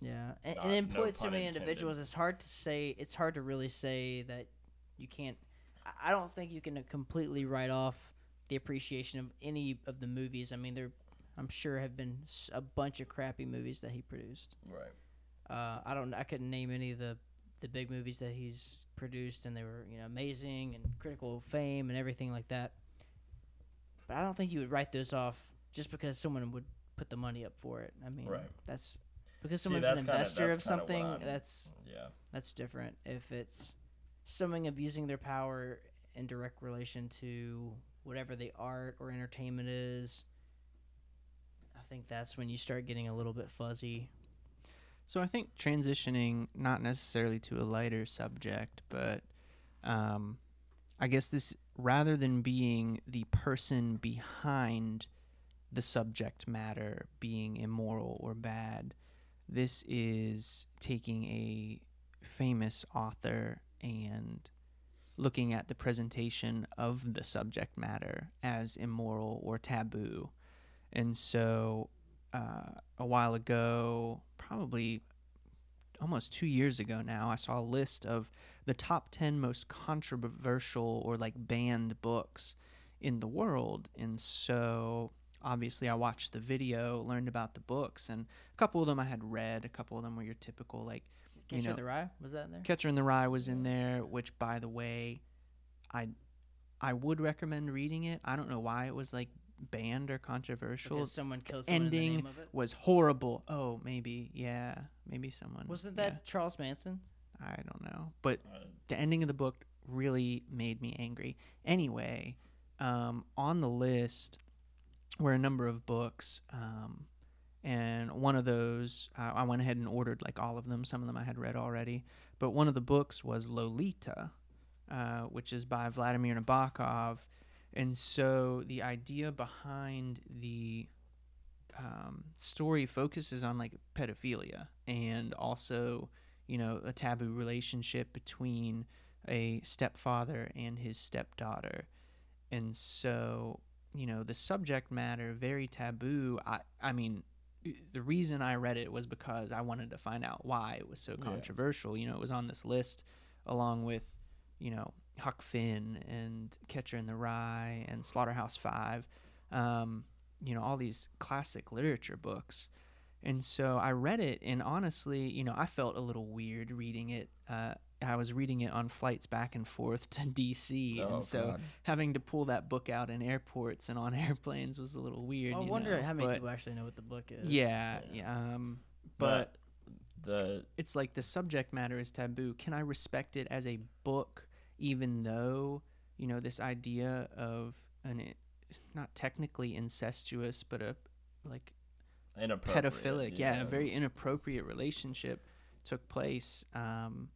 Yeah, and, Not- and no employed so pun many intended. individuals. It's hard to say. It's hard to really say that you can't. I- I don't think you can uh, completely write off the appreciation of any of the movies. I mean, there, I'm sure have been s- a bunch of crappy movies that he produced. Right. Uh, I don't. I couldn't name any of the the big movies that he's produced, and they were you know amazing and critical fame and everything like that. But I don't think you would write those off just because someone would put the money up for it. I mean, Right. that's because See, someone's that's an investor that's of kinda something. That's Yeah. that's different. If it's someone abusing their power in direct relation to whatever the art or entertainment is, I think that's when you start getting a little bit fuzzy. So I think transitioning not necessarily to a lighter subject, but um, I guess this rather than being the person behind the subject matter being immoral or bad, this is taking a famous author and looking at the presentation of the subject matter as immoral or taboo. And so uh, a while ago, probably almost two years ago now, I saw a list of the top 10 most controversial or like banned books in the world. And so obviously I watched the video, learned about the books, and a couple of them I had read, a couple of them were your typical like Catcher you know, in the Rye was that in there? Catcher in the Rye was in there, which by the way, I I would recommend reading it. I don't know why it was like banned or controversial. Because someone killed someone in the ending name of it. was horrible. Oh, maybe yeah, maybe someone Wasn't yeah, that Charles Manson? I don't know, but Uh, the ending of the book really made me angry. Anyway, um, on the list were a number of books, um, and one of those I, I went ahead and ordered like all of them. Some of them I had read already, but one of the books was Lolita, uh, which is by Vladimir Nabokov, and so the idea behind the um, story focuses on like pedophilia and also you know a taboo relationship between a stepfather and his stepdaughter. And so you know the subject matter very taboo. I i mean the reason i read it was because i wanted to find out why it was so Yeah. controversial. You know it was on this list along with you know huck finn and catcher in the rye and slaughterhouse five um, you know all these classic literature books and so I read it, and honestly, you know, I felt a little weird reading it. Uh, I was reading it on flights back and forth to DC, oh, and so God. having to pull that book out in airports and on airplanes was a little weird. I you wonder know, how many but- people actually know what the book is. Yeah, Yeah. yeah. Um, but the it's like the subject matter is taboo. Can I respect it as a book, even though you know this idea of an not technically incestuous, but a like pedophilic, yeah, a very inappropriate relationship took place. Um,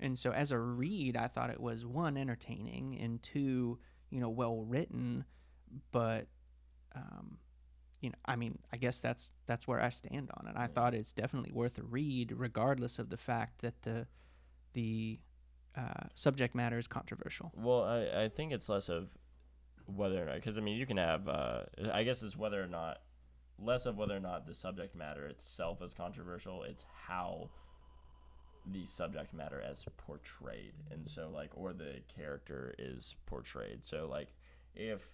and so as a read, I thought it was one entertaining and two, you know, well written. But, um, you know, I mean, I guess that's that's where I stand on it. I Yeah. thought it's definitely worth a read, regardless of the fact that the the uh, subject matter is controversial. Well, I, I think it's less of whether or not, because I mean, you can have, uh, I guess it's whether or not, less of whether or not the subject matter itself is controversial. It's how the subject matter as portrayed, and so like, or the character is portrayed. So like, if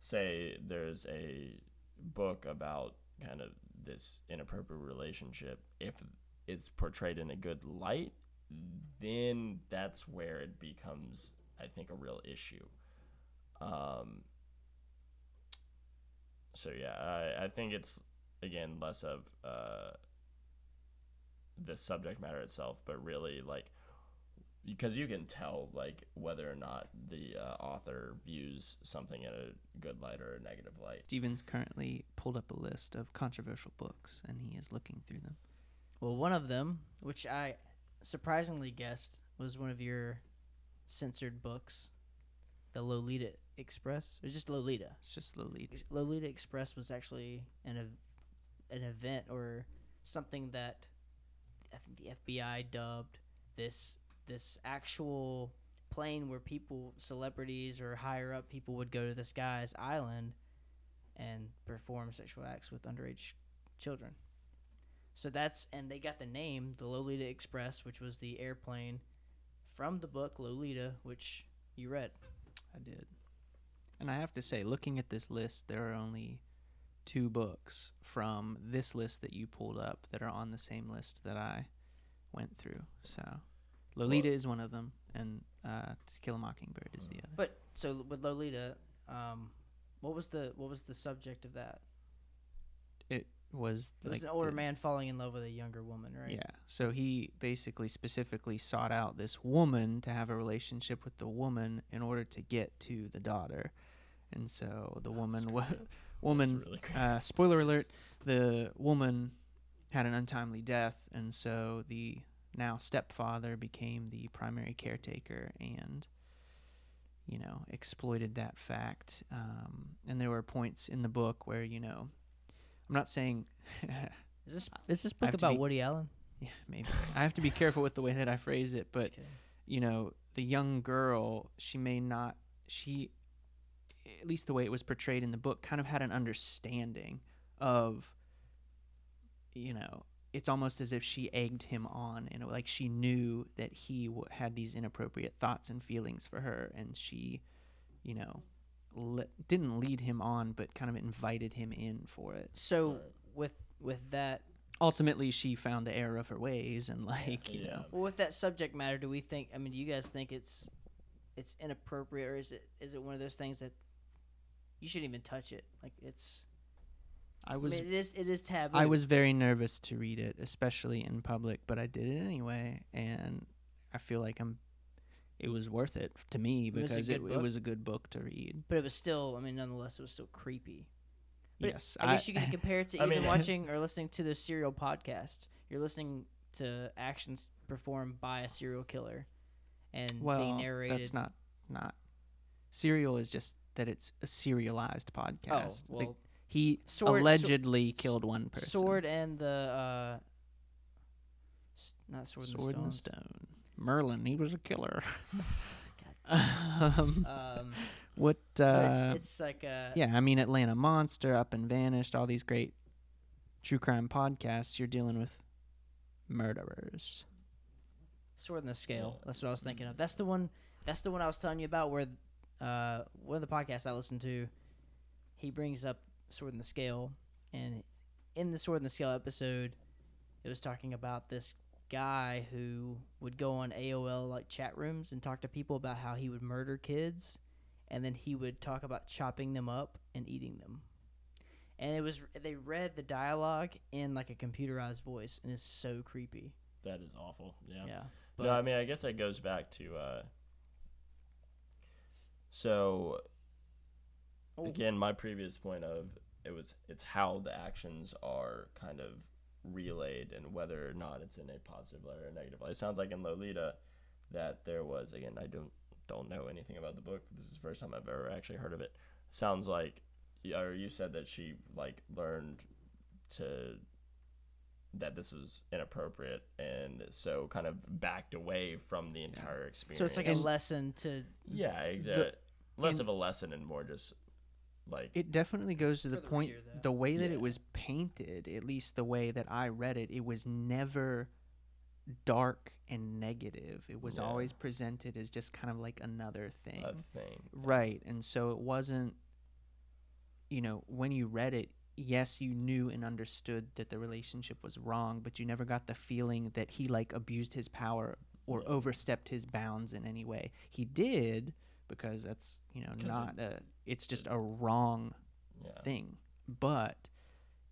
say there's a book about kind of this inappropriate relationship, if it's portrayed in a good light, then that's where it becomes, I think, a real issue. Um, so yeah, I, I think it's again less of uh, the subject matter itself, but really like because you can tell like whether or not the uh, author views something in a good light or a negative light. Steven's currently pulled up a list of controversial books, and he is looking through them. Well, one of them, which I surprisingly guessed was one of your censored books, the Lolita Express. It was just Lolita. It's just Lolita. Lolita Express was actually an ev- an event or something that I think the FBI dubbed this this actual plane where people, celebrities or higher up people would go to this guy's island and perform sexual acts with underage children. So that's and they got the name the Lolita Express, which was the airplane from the book Lolita, which you read. I did. And I have to say, looking at this list, there are only two books from this list that you pulled up that are on the same list that I went through. So, Lolita is one of them, and uh, To Kill a Mockingbird is the other. But so with Lolita, um, what was the what was the subject of that? It was It was like an older the- man falling in love with a younger woman, right? Yeah. So he basically specifically sought out this woman to have a relationship with the woman in order to get to the daughter. And so the woman wa- woman really uh, spoiler alert, the woman had an untimely death and so the now stepfather became the primary caretaker and you know exploited that fact um, and there were points in the book where you know i'm not saying Is this is this book about be- Woody Allen? yeah, maybe. I have to be careful with the way that I phrase it, but you know, the young girl, she may not she at least the way it was portrayed in the book, kind of had an understanding of, you know, it's almost as if she egged him on, and like she knew that he w- had these inappropriate thoughts and feelings for her, and she, you know, le- didn't lead him on, but kind of invited him in for it. So Right. with with that Ultimately, she found the error of her ways, and like you know, well, with that subject matter, do we think? I mean, do you guys think it's it's inappropriate, or is it is it one of those things that you shouldn't even touch it? Like it's. I I was mean, it is it is taboo. I was very nervous to read it, especially in public, but I did it anyway, and I feel like I'm. It was worth it to me It was a because it, good it book? was a good book to read. but it was still. I mean, nonetheless, it was still creepy. But yes, I guess you could compare it to I even mean- watching or listening to the serial podcast. You're listening to actions performed by a serial killer, and being narrated. that's not not. Serial is just that it's a serialized podcast. Oh Like, well, he Sword- Sword- allegedly killed one person. sword and the uh, s- not sword, Sword and and the the stones. stone. Merlin, he was a killer. Um, Um, what? no, it's, Uh, it's like a yeah, I mean Atlanta Monster, Up and Vanished, all these great true crime podcasts. You're dealing with murderers. sword in the Scale. That's what I was thinking of. That's the one. That's the one I was telling you about. Where uh, one of the podcasts I listened to, he brings up sword in the scale, and in the sword in the scale episode, it was talking about this guy who would go on AOL like chat rooms and talk to people about how he would murder kids, and then he would talk about chopping them up and eating them. And it was they read the dialogue in like a computerized voice, and it's so creepy. That is awful. Yeah. Yeah. no, I mean, I guess that goes back to. Uh, so Oh. again, my previous point of it was it's how the actions are kind of relayed and whether or not it's in a positive light or a negative light. It sounds like in Lolita that there was again I don't don't know anything about the book. This is the first time I've ever actually heard of it. Sounds like or you said that she like learned to that this was inappropriate and so kind of backed away from the entire experience. So it's like a lesson to yeah, exactly. Less and- of a lesson and more just like It definitely goes to the the point reader, the way that Yeah. it was painted, at least the way that I read it, it was never dark and negative. It was Yeah. always presented as just kind of like another thing. a thing. Right. And so it wasn't, you know, when you read it, yes, you knew and understood that the relationship was wrong, but you never got the feeling that he like abused his power or Yeah. overstepped his bounds in any way. He did because that's, you know, 'Cause of- not a, it's just a wrong Yeah. thing. But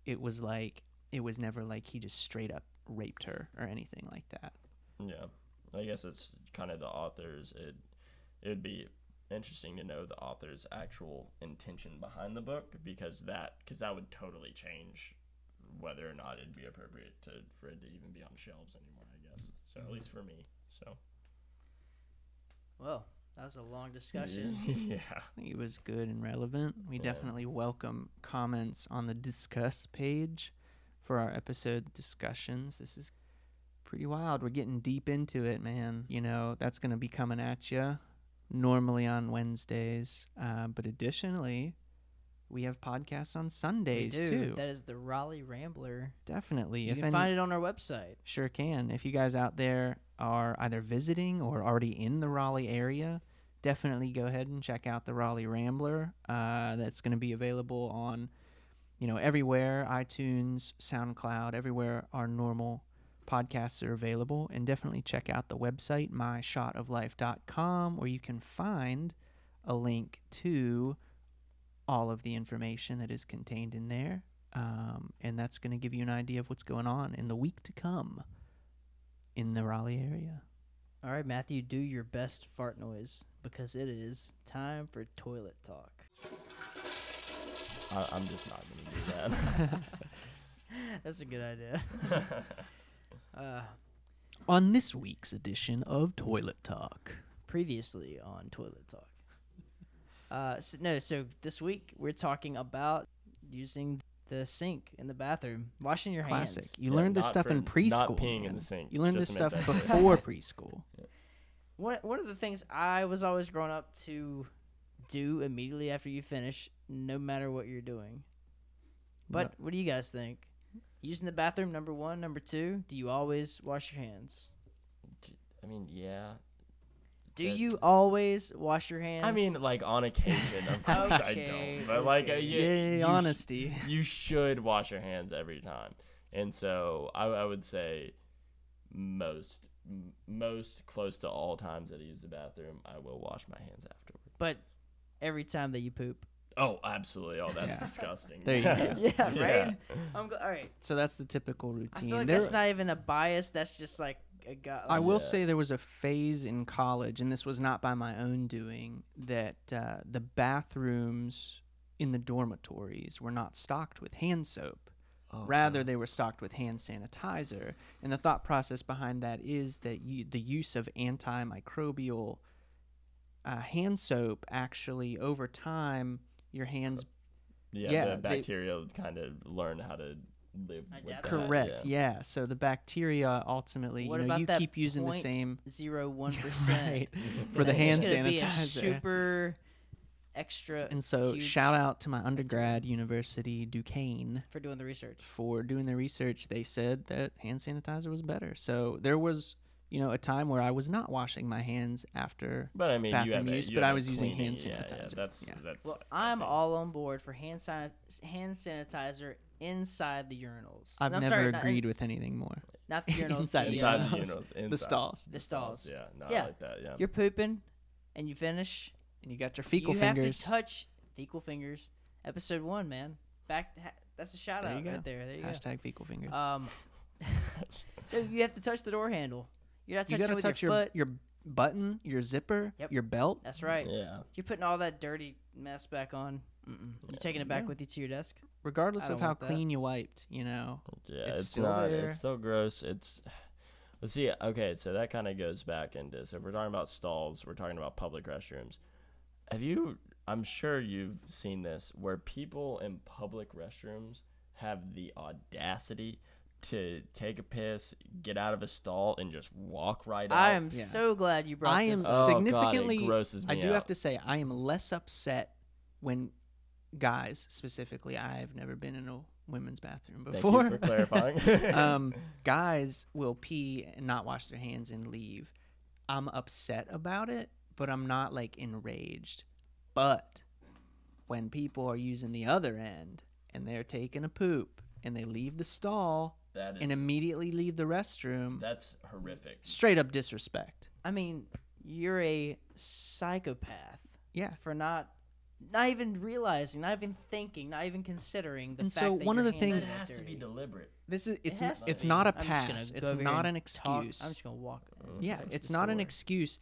it was like, it was never like he just straight up raped her or anything like that. Yeah. I guess it's kind of the author's it it'd be interesting to know the author's actual intention behind the book because that cuz that would totally change whether or not it'd be appropriate to for it to even be on shelves anymore, I guess. So at least for me. So well, that was a long discussion. yeah. I think it was good and relevant. We Yeah. definitely welcome comments on the discuss page for our episode discussions. This is pretty wild. We're getting deep into it, man. You know, that's going to be coming at you normally on Wednesdays. Uh, but additionally, we have podcasts on Sundays too. That is the Raleigh Rambler. definitely. You if can any- find it on our website. Sure can. If you guys out there are either visiting or already in the Raleigh area, definitely go ahead and check out the Raleigh Rambler. Uh, that's going to be available on, you know, everywhere iTunes, SoundCloud, everywhere our normal podcasts are available. And definitely check out the website, myshotoflife.com, where you can find a link to all of the information that is contained in there. Um, and that's going to give you an idea of what's going on in the week to come in the Raleigh area. All right, Matthew, do your best fart noise because it is time for toilet talk. I, I'm just not going to do that. That's a good idea. Uh, On this week's edition of Toilet Talk. previously on toilet talk. Uh, so, no, so this week we're talking about using the sink in the bathroom, washing your hands. Classic. hands. You Yeah, learned this stuff for in preschool. not peeing in the sink, You learned this stuff that before preschool. One one of the things I was always growing up to do immediately after you finish, no matter what you're doing. But what do you guys think? Using the bathroom, number one, number two. Do you always wash your hands? I mean, yeah. Do That- you always wash your hands? I mean, like on occasion, of course I Okay, don't. But like, uh, okay. you, Yay, you sh- honesty. you should wash your hands every time. And so I, I would say most m- most close to all times that I use the bathroom, I will wash my hands afterward. but every time that you poop. Oh, absolutely. Oh, that's Yeah. disgusting. There you go. Yeah, right. Yeah. I'm gl- all right. So that's the typical routine. I routine. feel like There- that's not even a bias. That's just like a guy. I will Yeah. say there was a phase in college, and this was not by my own doing, that uh, the bathrooms in the dormitories were not stocked with hand soap. Oh, Rather, they were stocked with hand sanitizer. And the thought process behind that is that you, the use of antimicrobial uh, hand soap actually, over time, your hands yeah, yeah, the bacteria kind of learn how to live with that. correct. Yeah. Yeah. So the bacteria ultimately, What you know, about you that keep using the same zero one percent for the That's hand just gonna be a sanitizer. super extra. And so, huge shout out to my undergrad university, Duquesne, for doing the research. for doing the research. They said that hand sanitizer was better. So there was, you know, a time where I was not washing my hands after. But I mean, you bathroom have a- use, you but have I a was using cleaning- hand yeah, yeah, sanitizer. that's, Yeah. that's Well, I I'm think- all on board for hand san- hand sanitizer inside the urinals. I've I'm never sorry, not agreed with anything more. Not the urinals. Inside the, inside uh, the urinals. urinals, The inside. stalls. The stalls. Yeah, no, Yeah. Like that. Yeah. You're pooping, and you finish. And you got your fecal you fingers. have to touch fecal fingers. Episode one, man. Back. Ha- that's a shout There out you go. right there. There you Hashtag fecal fingers. go. Um, no, you have to touch the door handle. You're not you touching got it to with touch your your, foot. your button, your zipper, Yep. your belt. That's right. yeah. You're putting all that dirty mess back on. Mm-mm. You're taking it back Yeah. with you to your desk. Regardless of how want that. clean you wiped, you know. Yeah, It's it's, still not. there. It's so gross. It's. Let's see. Okay, so that kind of goes back into. So if we're talking about stalls, we're talking about public restrooms. Have you? I'm sure you've seen this, where people in public restrooms have the audacity to take a piss, get out of a stall, and just walk right out. I am Yeah. so glad you brought I am this up. Oh, God, it significantly. grosses I me do have to say, I am less upset when guys, specifically, I've never been in a women's bathroom Thank before. you for clarifying. um, guys will pee and not wash their hands and leave. I'm upset about it, but I'm not like enraged. But when people are using the other end and they're taking a poop and they leave the stall that is. and immediately leave the restroom, that's horrific. straight up disrespect. I mean, you're a psychopath Yeah. for not, not even realizing, not even thinking, not even considering the And fact so that one of the things- It has to be deliberate. This is it's n- has to it's be. not a I'm pass. It's go over here not and an talk- excuse. I'm just gonna walk. Oh, yeah, touch it's not an excuse.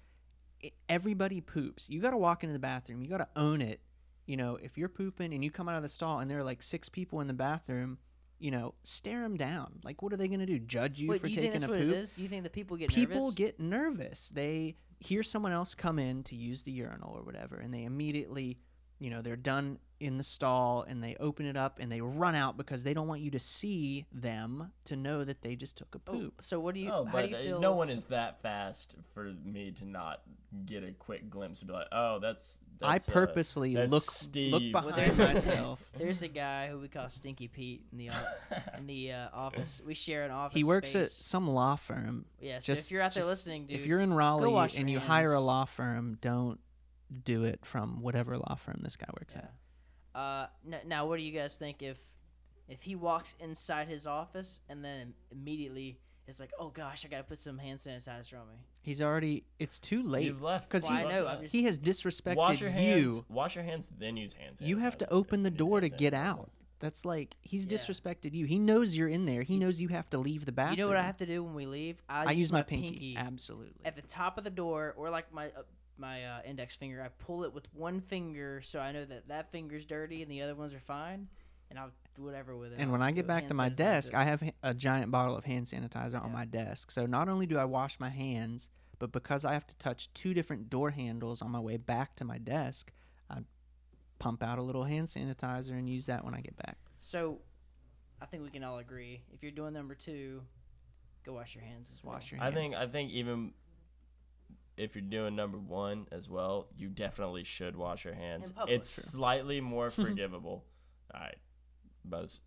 I everybody poops. You got to walk into the bathroom. You got to own it. You know, if you're pooping and you come out of the stall and there are like six people in the bathroom, you know, stare them down. Like, what are they going to do? Judge you Wait, for you taking think that's a what poop? is? Do you think that people get People nervous? get nervous. They hear someone else come in to use the urinal or whatever, and they immediately, you know, they're done in the stall and they open it up and they run out because they don't want you to see them to know that they just took a Oh, poop. so what do you? Oh, how but do you uh, feel? no one is that fast for me to not get a quick glimpse and be like, "Oh, that's." I that's, uh, purposely that's look look Steve. behind there's- myself. There's a guy who we call Stinky Pete in the in the uh, office. We share an office. He works at some law firm. Yeah, so just- if you're out there just- listening, dude, if you're in Raleigh wash your and you hire a law firm, don't do it from whatever law firm this guy works Yeah. at. Uh, n- now, what do you guys think if if he walks inside his office and then immediately is like, "Oh gosh, I gotta put some hand sanitizer on me." He's already. It's too late You've left 'Cause Well, I know. Just, he has disrespected wash your hands. you. Wash your hands, then use hand sanitizer. You have to open the door to get out. That's like he's Yeah. disrespected you. He knows you're in there. He knows you have to leave the bathroom. you know what I have to do when we leave? I, use my, pinky. Absolutely. at the top of the door, or like my uh, my uh, index finger. I pull it with one finger, so I know that that finger's dirty and the other ones are fine, and I'll do whatever with it. And I'll when I get back to my sanitize desk. I have a giant bottle of hand sanitizer on my desk. So not only do I wash my hands, but because I have to touch two different door handles on my way back to my desk, I pump out a little hand sanitizer and use that when I get back. So, I think we can all agree. If you're doing number two, go wash your hands as well. Wash your hands. I think I think even if you're doing number one as well, you definitely should wash your hands. In public. It's slightly more forgivable. All right, most.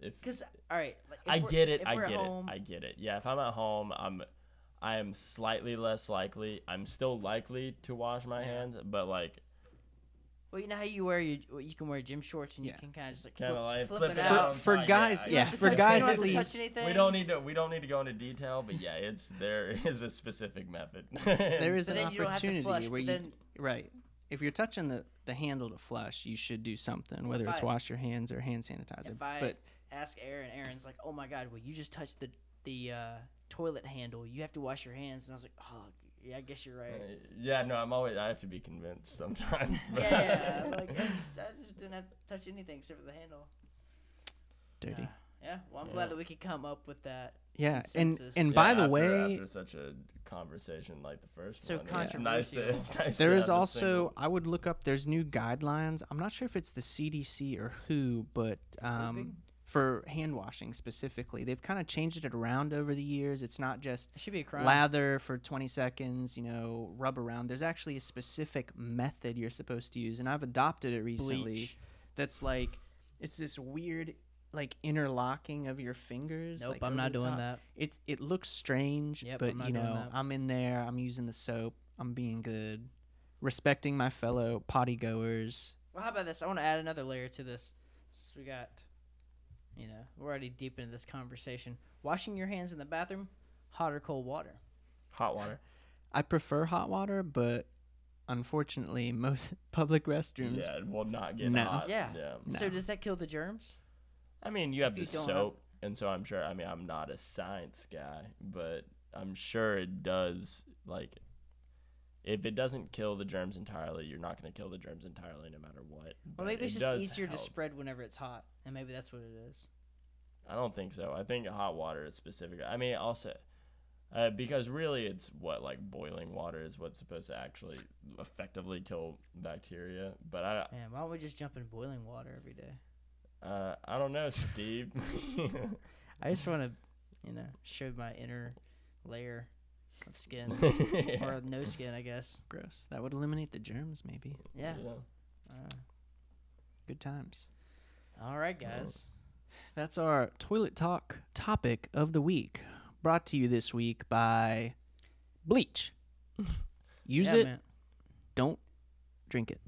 If Because all right, like, I get it, I we're at get it, I get it. Yeah, if I'm at home, I'm, I am slightly less likely. I'm still likely to wash my Yeah. hands, but like Well, you know how you wear your you can wear gym shorts and Yeah. you can kind of just like Kinda flip, like flip, flip it it out. out. For, for Yeah, guys, I- You yeah, don't have to for guys at least. we don't need to we don't need to go into detail, but yeah, it's there is a specific method. There is But an then you don't have to opportunity flush, where but you then- right. If you're touching the the handle to flush, you should do something, whether If it's I- wash your hands or hand sanitizer. If I but ask Aaron, Aaron's like, "Oh my God, well you just touched the the uh, toilet handle. You have to wash your hands." And I was like, "Oh, yeah, I guess you're right." yeah, no, I'm always I have to be convinced sometimes. but- yeah, like I just, I just didn't have to touch anything except for the handle. dirty. Yeah, yeah. Well, I'm Yeah. glad that we could come up with that. Yeah, and consensus. and Yeah, by the after- way, after such a conversation like the first So one, it's nice to- it's nice There is also I would look up. There's new guidelines. I'm not sure if it's the CDC or who, but um, Grouping? For hand washing specifically, they've kind of changed it around over the years. It's not just It should be a crime. lather for 20 seconds. You know, rub around. There's actually a specific method you're supposed to use, and I've adopted it recently. Bleach. That's like it's this weird like interlocking of your fingers. Nope, like, I'm not doing top. that. It it looks strange, Yep, but you know. I'm in there. I'm using the soap. I'm being good, respecting my fellow potty goers. Well, how about this? I want to add another layer to this. Since we got, you know, we're already deep into this conversation. Washing your hands in the bathroom, hot or cold water? hot water. I prefer hot water, but unfortunately, most public restrooms. Yeah, will not get No. hot. Yeah. yeah. So No. does that kill the germs? I mean, you have If the you don't have- soap, and so I'm sure. I mean, I'm not a science guy, but I'm sure it does. Like, if it doesn't kill the germs entirely, you're not going to kill the germs entirely, no matter what. Well, maybe it's it just easier to spread whenever it's hot, and maybe that's what it is. I don't think so. I think hot water is specific. I mean, also. Uh, because really, it's what like boiling water is what's supposed to actually effectively kill bacteria. But I, Man, why don't we just jump in boiling water every day? uh, I don't know, Steve. I just want to, you know, show my inner layer of skin Yeah. or no skin, I guess. Gross. That would eliminate the germs, maybe. Yeah. Yeah. Uh, Good times. all right, guys. That's our toilet talk topic of the week. Brought to you this week by Bleach. Use Yeah, it, man. don't drink it.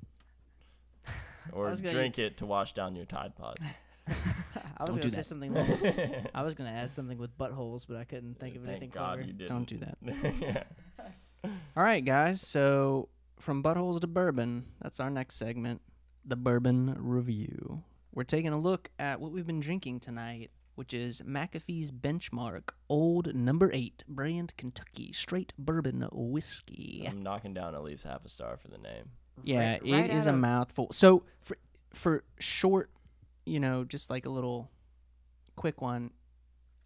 Or was gonna- drink it to wash down your Tide Pod. I was Don't gonna do say that. something. Like, I was gonna add something with buttholes, but I couldn't think of Thank anything God clever. you didn't. Don't do that. yeah. All right, guys. So from buttholes to bourbon, that's our next segment, the bourbon review. We're taking a look at what we've been drinking tonight, which is McAfee's Benchmark Old Number Eight Brand Kentucky Straight Bourbon Whiskey. I'm knocking down at least half a star for the name. Yeah, Right- it right is out a of- mouthful. So for for short, you know, just like a little quick one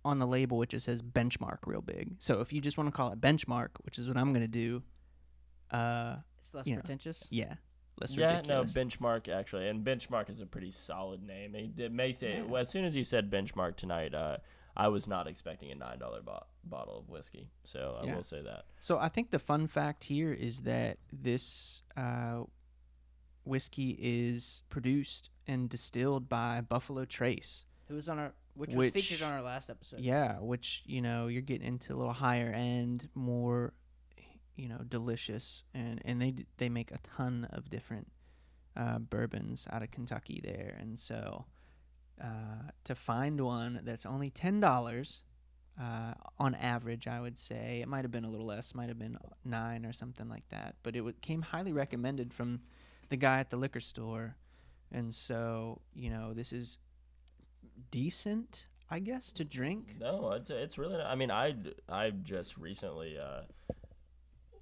on the label, it just says benchmark real big. So if you just want to call it benchmark, which is what I'm gonna do, uh, It's less you know. pretentious. yeah, less yeah, ridiculous. no, benchmark actually, and benchmark is a pretty solid name. It, it makes it. Yeah. Well, as soon as you said benchmark tonight, uh, I was not expecting a nine dollar bo- bottle of whiskey. So I Yeah. will say that. So I think the fun fact here is that this uh, whiskey is produced and distilled by Buffalo Trace. Who was on our, which was featured on our last episode. Yeah, which you know you're getting into a little higher end, more you know delicious, and and they they make a ton of different uh, bourbons out of Kentucky there, and so uh, to find one that's only ten dollars. Uh, on average, I would say it might have been a little less, might have been nine or something like that. But it w- came highly recommended from the guy at the liquor store, and so you know this is decent, I guess, to drink. No, it's it's really. Not, I mean, I I just recently uh,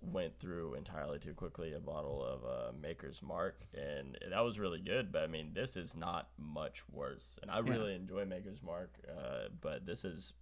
went through entirely too quickly a bottle of uh, Maker's Mark, and that was really good. But I mean, this is not much worse, and I Yeah. really enjoy Maker's Mark. Uh, but this is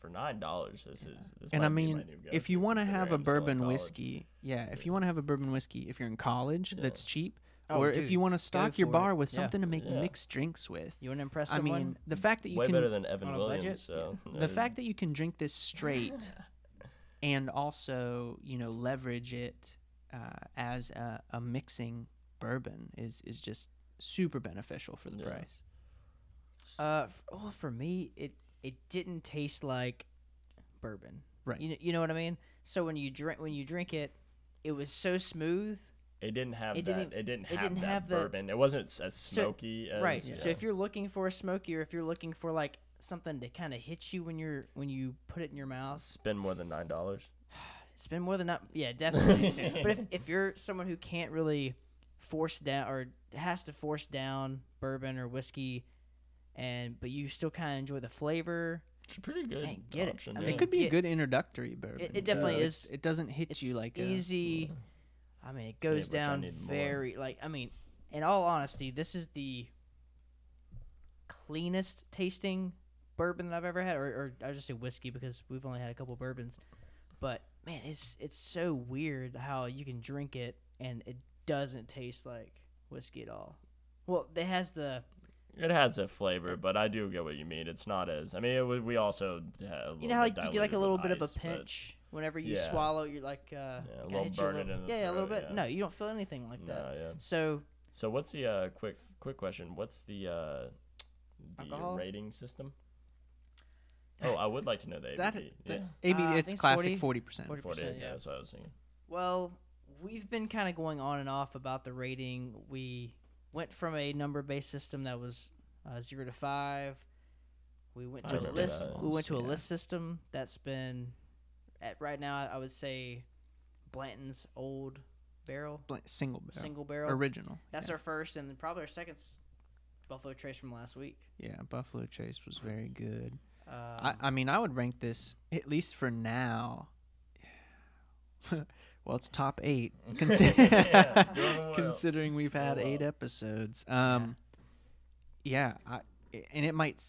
for nine dollars. This is. This and I mean, if you want to have a considering I'm still in bourbon whiskey, yeah, if you want to have a bourbon whiskey, if you're in college, Yeah. that's cheap. Oh, or dude, if you want to stock your for it. bar with Yeah. something to make Yeah. mixed drinks with. You want to impress I someone? mean, the fact that you way can better than Evan on a Williams. budget? So the fact that you can drink this straight and also you know leverage it uh, as a, a mixing bourbon is is just super beneficial for the Yeah. price. Uh, f- well, for me, it it didn't taste like bourbon. Right. You know, you know what I mean? So when you drink when you drink it, it was so smooth. It didn't have It that. didn't- it didn't it have didn't that have the- bourbon. It wasn't s- as So- smoky. as, right. yeah. So if you're looking for a smoky, or if you're looking for like something to kind of hit you when you're when you put it in your mouth, spend more than nine dollars, spend more than that. Yeah, definitely. but if if you're someone who can't really force down or has to force down bourbon or whiskey, and but you still kind of enjoy the flavor, it's a pretty good Man, get it. option. I yeah. mean, It could be Yeah. a good introductory bourbon. it definitely too. is. It doesn't hit it's you like a, easy. I mean, it goes I down very like. I mean, in all honesty, this is the cleanest tasting bourbon that I've ever had, or, or I just say whiskey because we've only had a couple bourbons. But man, it's it's so weird how you can drink it and it doesn't taste like whiskey at all. Well, it has the It has a flavor, uh, but I do get what you mean. It's not as. I mean, it, we also you know how like you get like a little bit of a pinch whenever you Yeah. swallow. You're like uh, a little hits a burn it little- in the yeah, yeah, a little bit. yeah. No, you don't feel anything like that. No, yeah. So So what's the uh, quick quick question? What's the uh, the Alcohol? rating system? Oh, I would like to know the ABV. That- yeah, AB. Uh, it's classic 40. forty percent. 40 forty. percent. Yeah, Yeah. that's what I was thinking. Well, we've been kind of going on and off about the rating. We went from a number-based system that was uh, zero to five. We went to a list. that. We went to a Yeah. list system that's been at right now. I would say Blanton's old barrel, Single barrel. single barrel. Original. That's yeah. our first, and probably our second Buffalo Trace from last week. Yeah, Buffalo Trace was very good. Um, I, I mean, I would rank this at least for now. well, it's top eight, consi- Yeah, considering we've had Doing eight episodes. Um, yeah, I, and it might.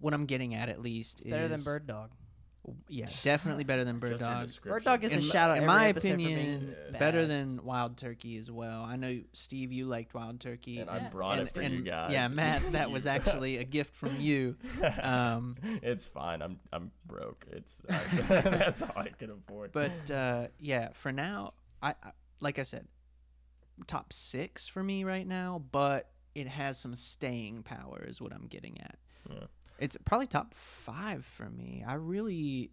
What I'm getting at, at least, it's better than Bird Dog. Yeah, definitely better than Bird Just your Dog. description. Bird Dog is in, a m- shout out. in my episode for being opinion, Yeah. better than Wild Turkey as well. I know Steve, you liked Wild Turkey, And Yeah. I brought and- it for and- you guys. Yeah, Matt, that was actually a gift from you. Um, it's fine. I'm I'm broke. It's I, that's all I can afford. but uh, yeah, for now, I, I like I said, top six for me right now, but it has some staying power, is what I'm getting at. Yeah. It's probably top five for me. I really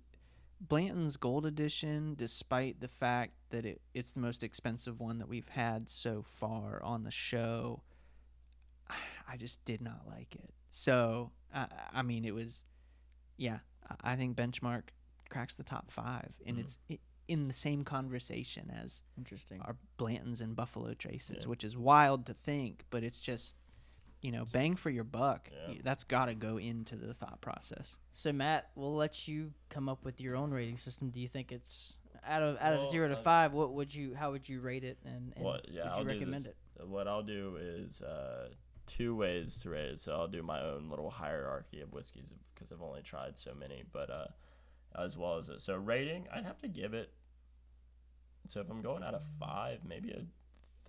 Blanton's Gold Edition, despite the fact that it, it's the most expensive one that we've had so far on the show, I just did not like it. So I, I mean, it was, yeah. I- think Benchmark cracks the top five, and Mhm. it's i in the same conversation as Interesting. our Blantons and Buffalo Traces, Yeah. which is wild to think, but it's just, you know, bang for your buck yeah. that's got to go into the thought process. So Matt, we'll let you come up with your own rating system. Do you think it's out of out of zero to uh, five? What would you? How would you rate it? And, and What? Yeah, would I'll you do recommend it? What I'll do is uh, two ways to rate it. So I'll do my own little hierarchy of whiskeys because I've only tried so many. But uh, as well as it. So rating, I'd have to give it. So if I'm going out of five, maybe a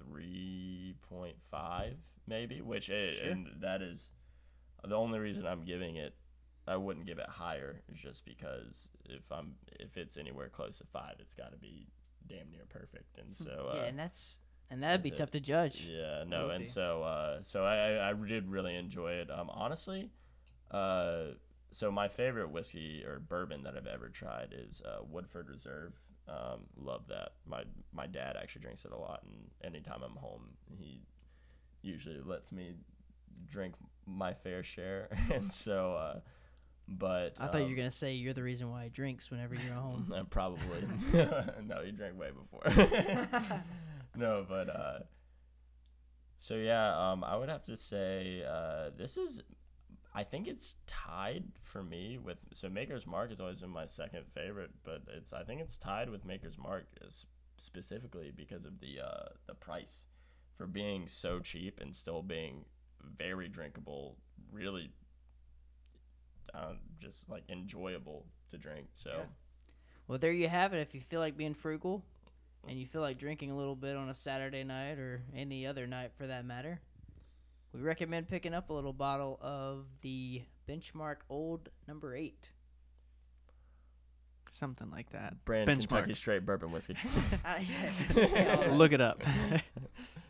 three point five, maybe. Which i Sure. and that is the only reason I'm giving it. I wouldn't give it higher, is just because if I'm if it's anywhere close to five, it's got to be damn near perfect. And so uh, yeah, and that's and that'd be that's tough to judge. yeah, no, and be. so uh, so I, I I did really enjoy it. Um, honestly, uh, so my favorite whiskey or bourbon that I've ever tried is uh, Woodford Reserve. Um, love that. My my dad actually drinks it a lot, and anytime I'm home, he usually lets me drink my fair share. and so, uh, but I thought you um, were gonna say you're the reason why he drinks whenever you're home. uh, probably. no, he drank way before. no, but uh so yeah, um I would have to say uh this is I think it's tied for me with so Maker's Mark has always been my second favorite, but it's I think it's tied with Maker's Mark s- specifically because of the uh the price for being so cheap and still being very drinkable, really um, just like enjoyable to drink. So Yeah. Well, there you have it. If you feel like being frugal, and you feel like drinking a little bit on a Saturday night or any other night for that matter, we recommend picking up a little bottle of the Benchmark Old Number Eight. Something like that. Brand Benchmark. Kentucky Straight Bourbon Whiskey. Uh, yeah, see all that. Look it up.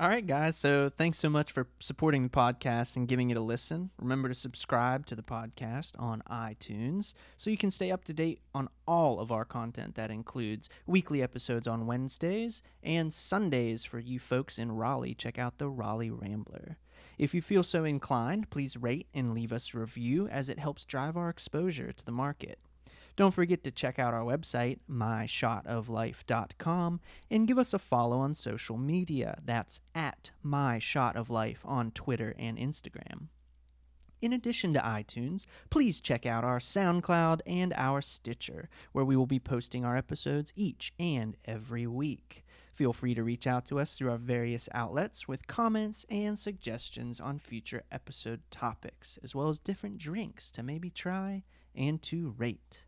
All right, guys. So thanks so much for supporting the podcast and giving it a listen. Remember to subscribe to the podcast on iTunes so you can stay up to date on all of our content. That includes weekly episodes on Wednesdays and Sundays for you folks in Raleigh. Check out the Raleigh Rambler. If you feel so inclined, please rate and leave us a review as it helps drive our exposure to the market. Don't forget to check out our website, myshotoflife.com, and give us a follow on social media. That's at myshotoflife on Twitter and Instagram. In addition to iTunes, please check out our SoundCloud and our Stitcher, where we will be posting our episodes each and every week. Feel free to reach out to us through our various outlets with comments and suggestions on future episode topics, as well as different drinks to maybe try and to rate.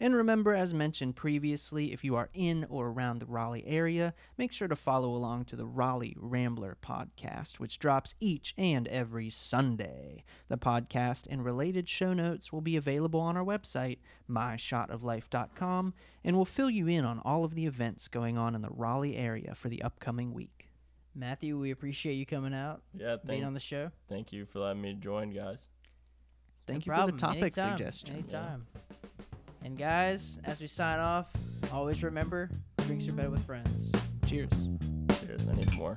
And remember, as mentioned previously, if you are in or around the Raleigh area, make sure to follow along to the Raleigh Rambler podcast, which drops each and every Sunday. The podcast and related show notes will be available on our website, myshotoflife.com, and will fill you in on all of the events going on in the Raleigh area for the upcoming week. Matthew, we appreciate you coming out, Yeah, being on the show. thank you for letting me join, guys. Thank No you problem. for the topic Anytime. suggestion. Anytime. And guys, as we sign off, always remember drinks are better with friends. Cheers. Cheers. I need more.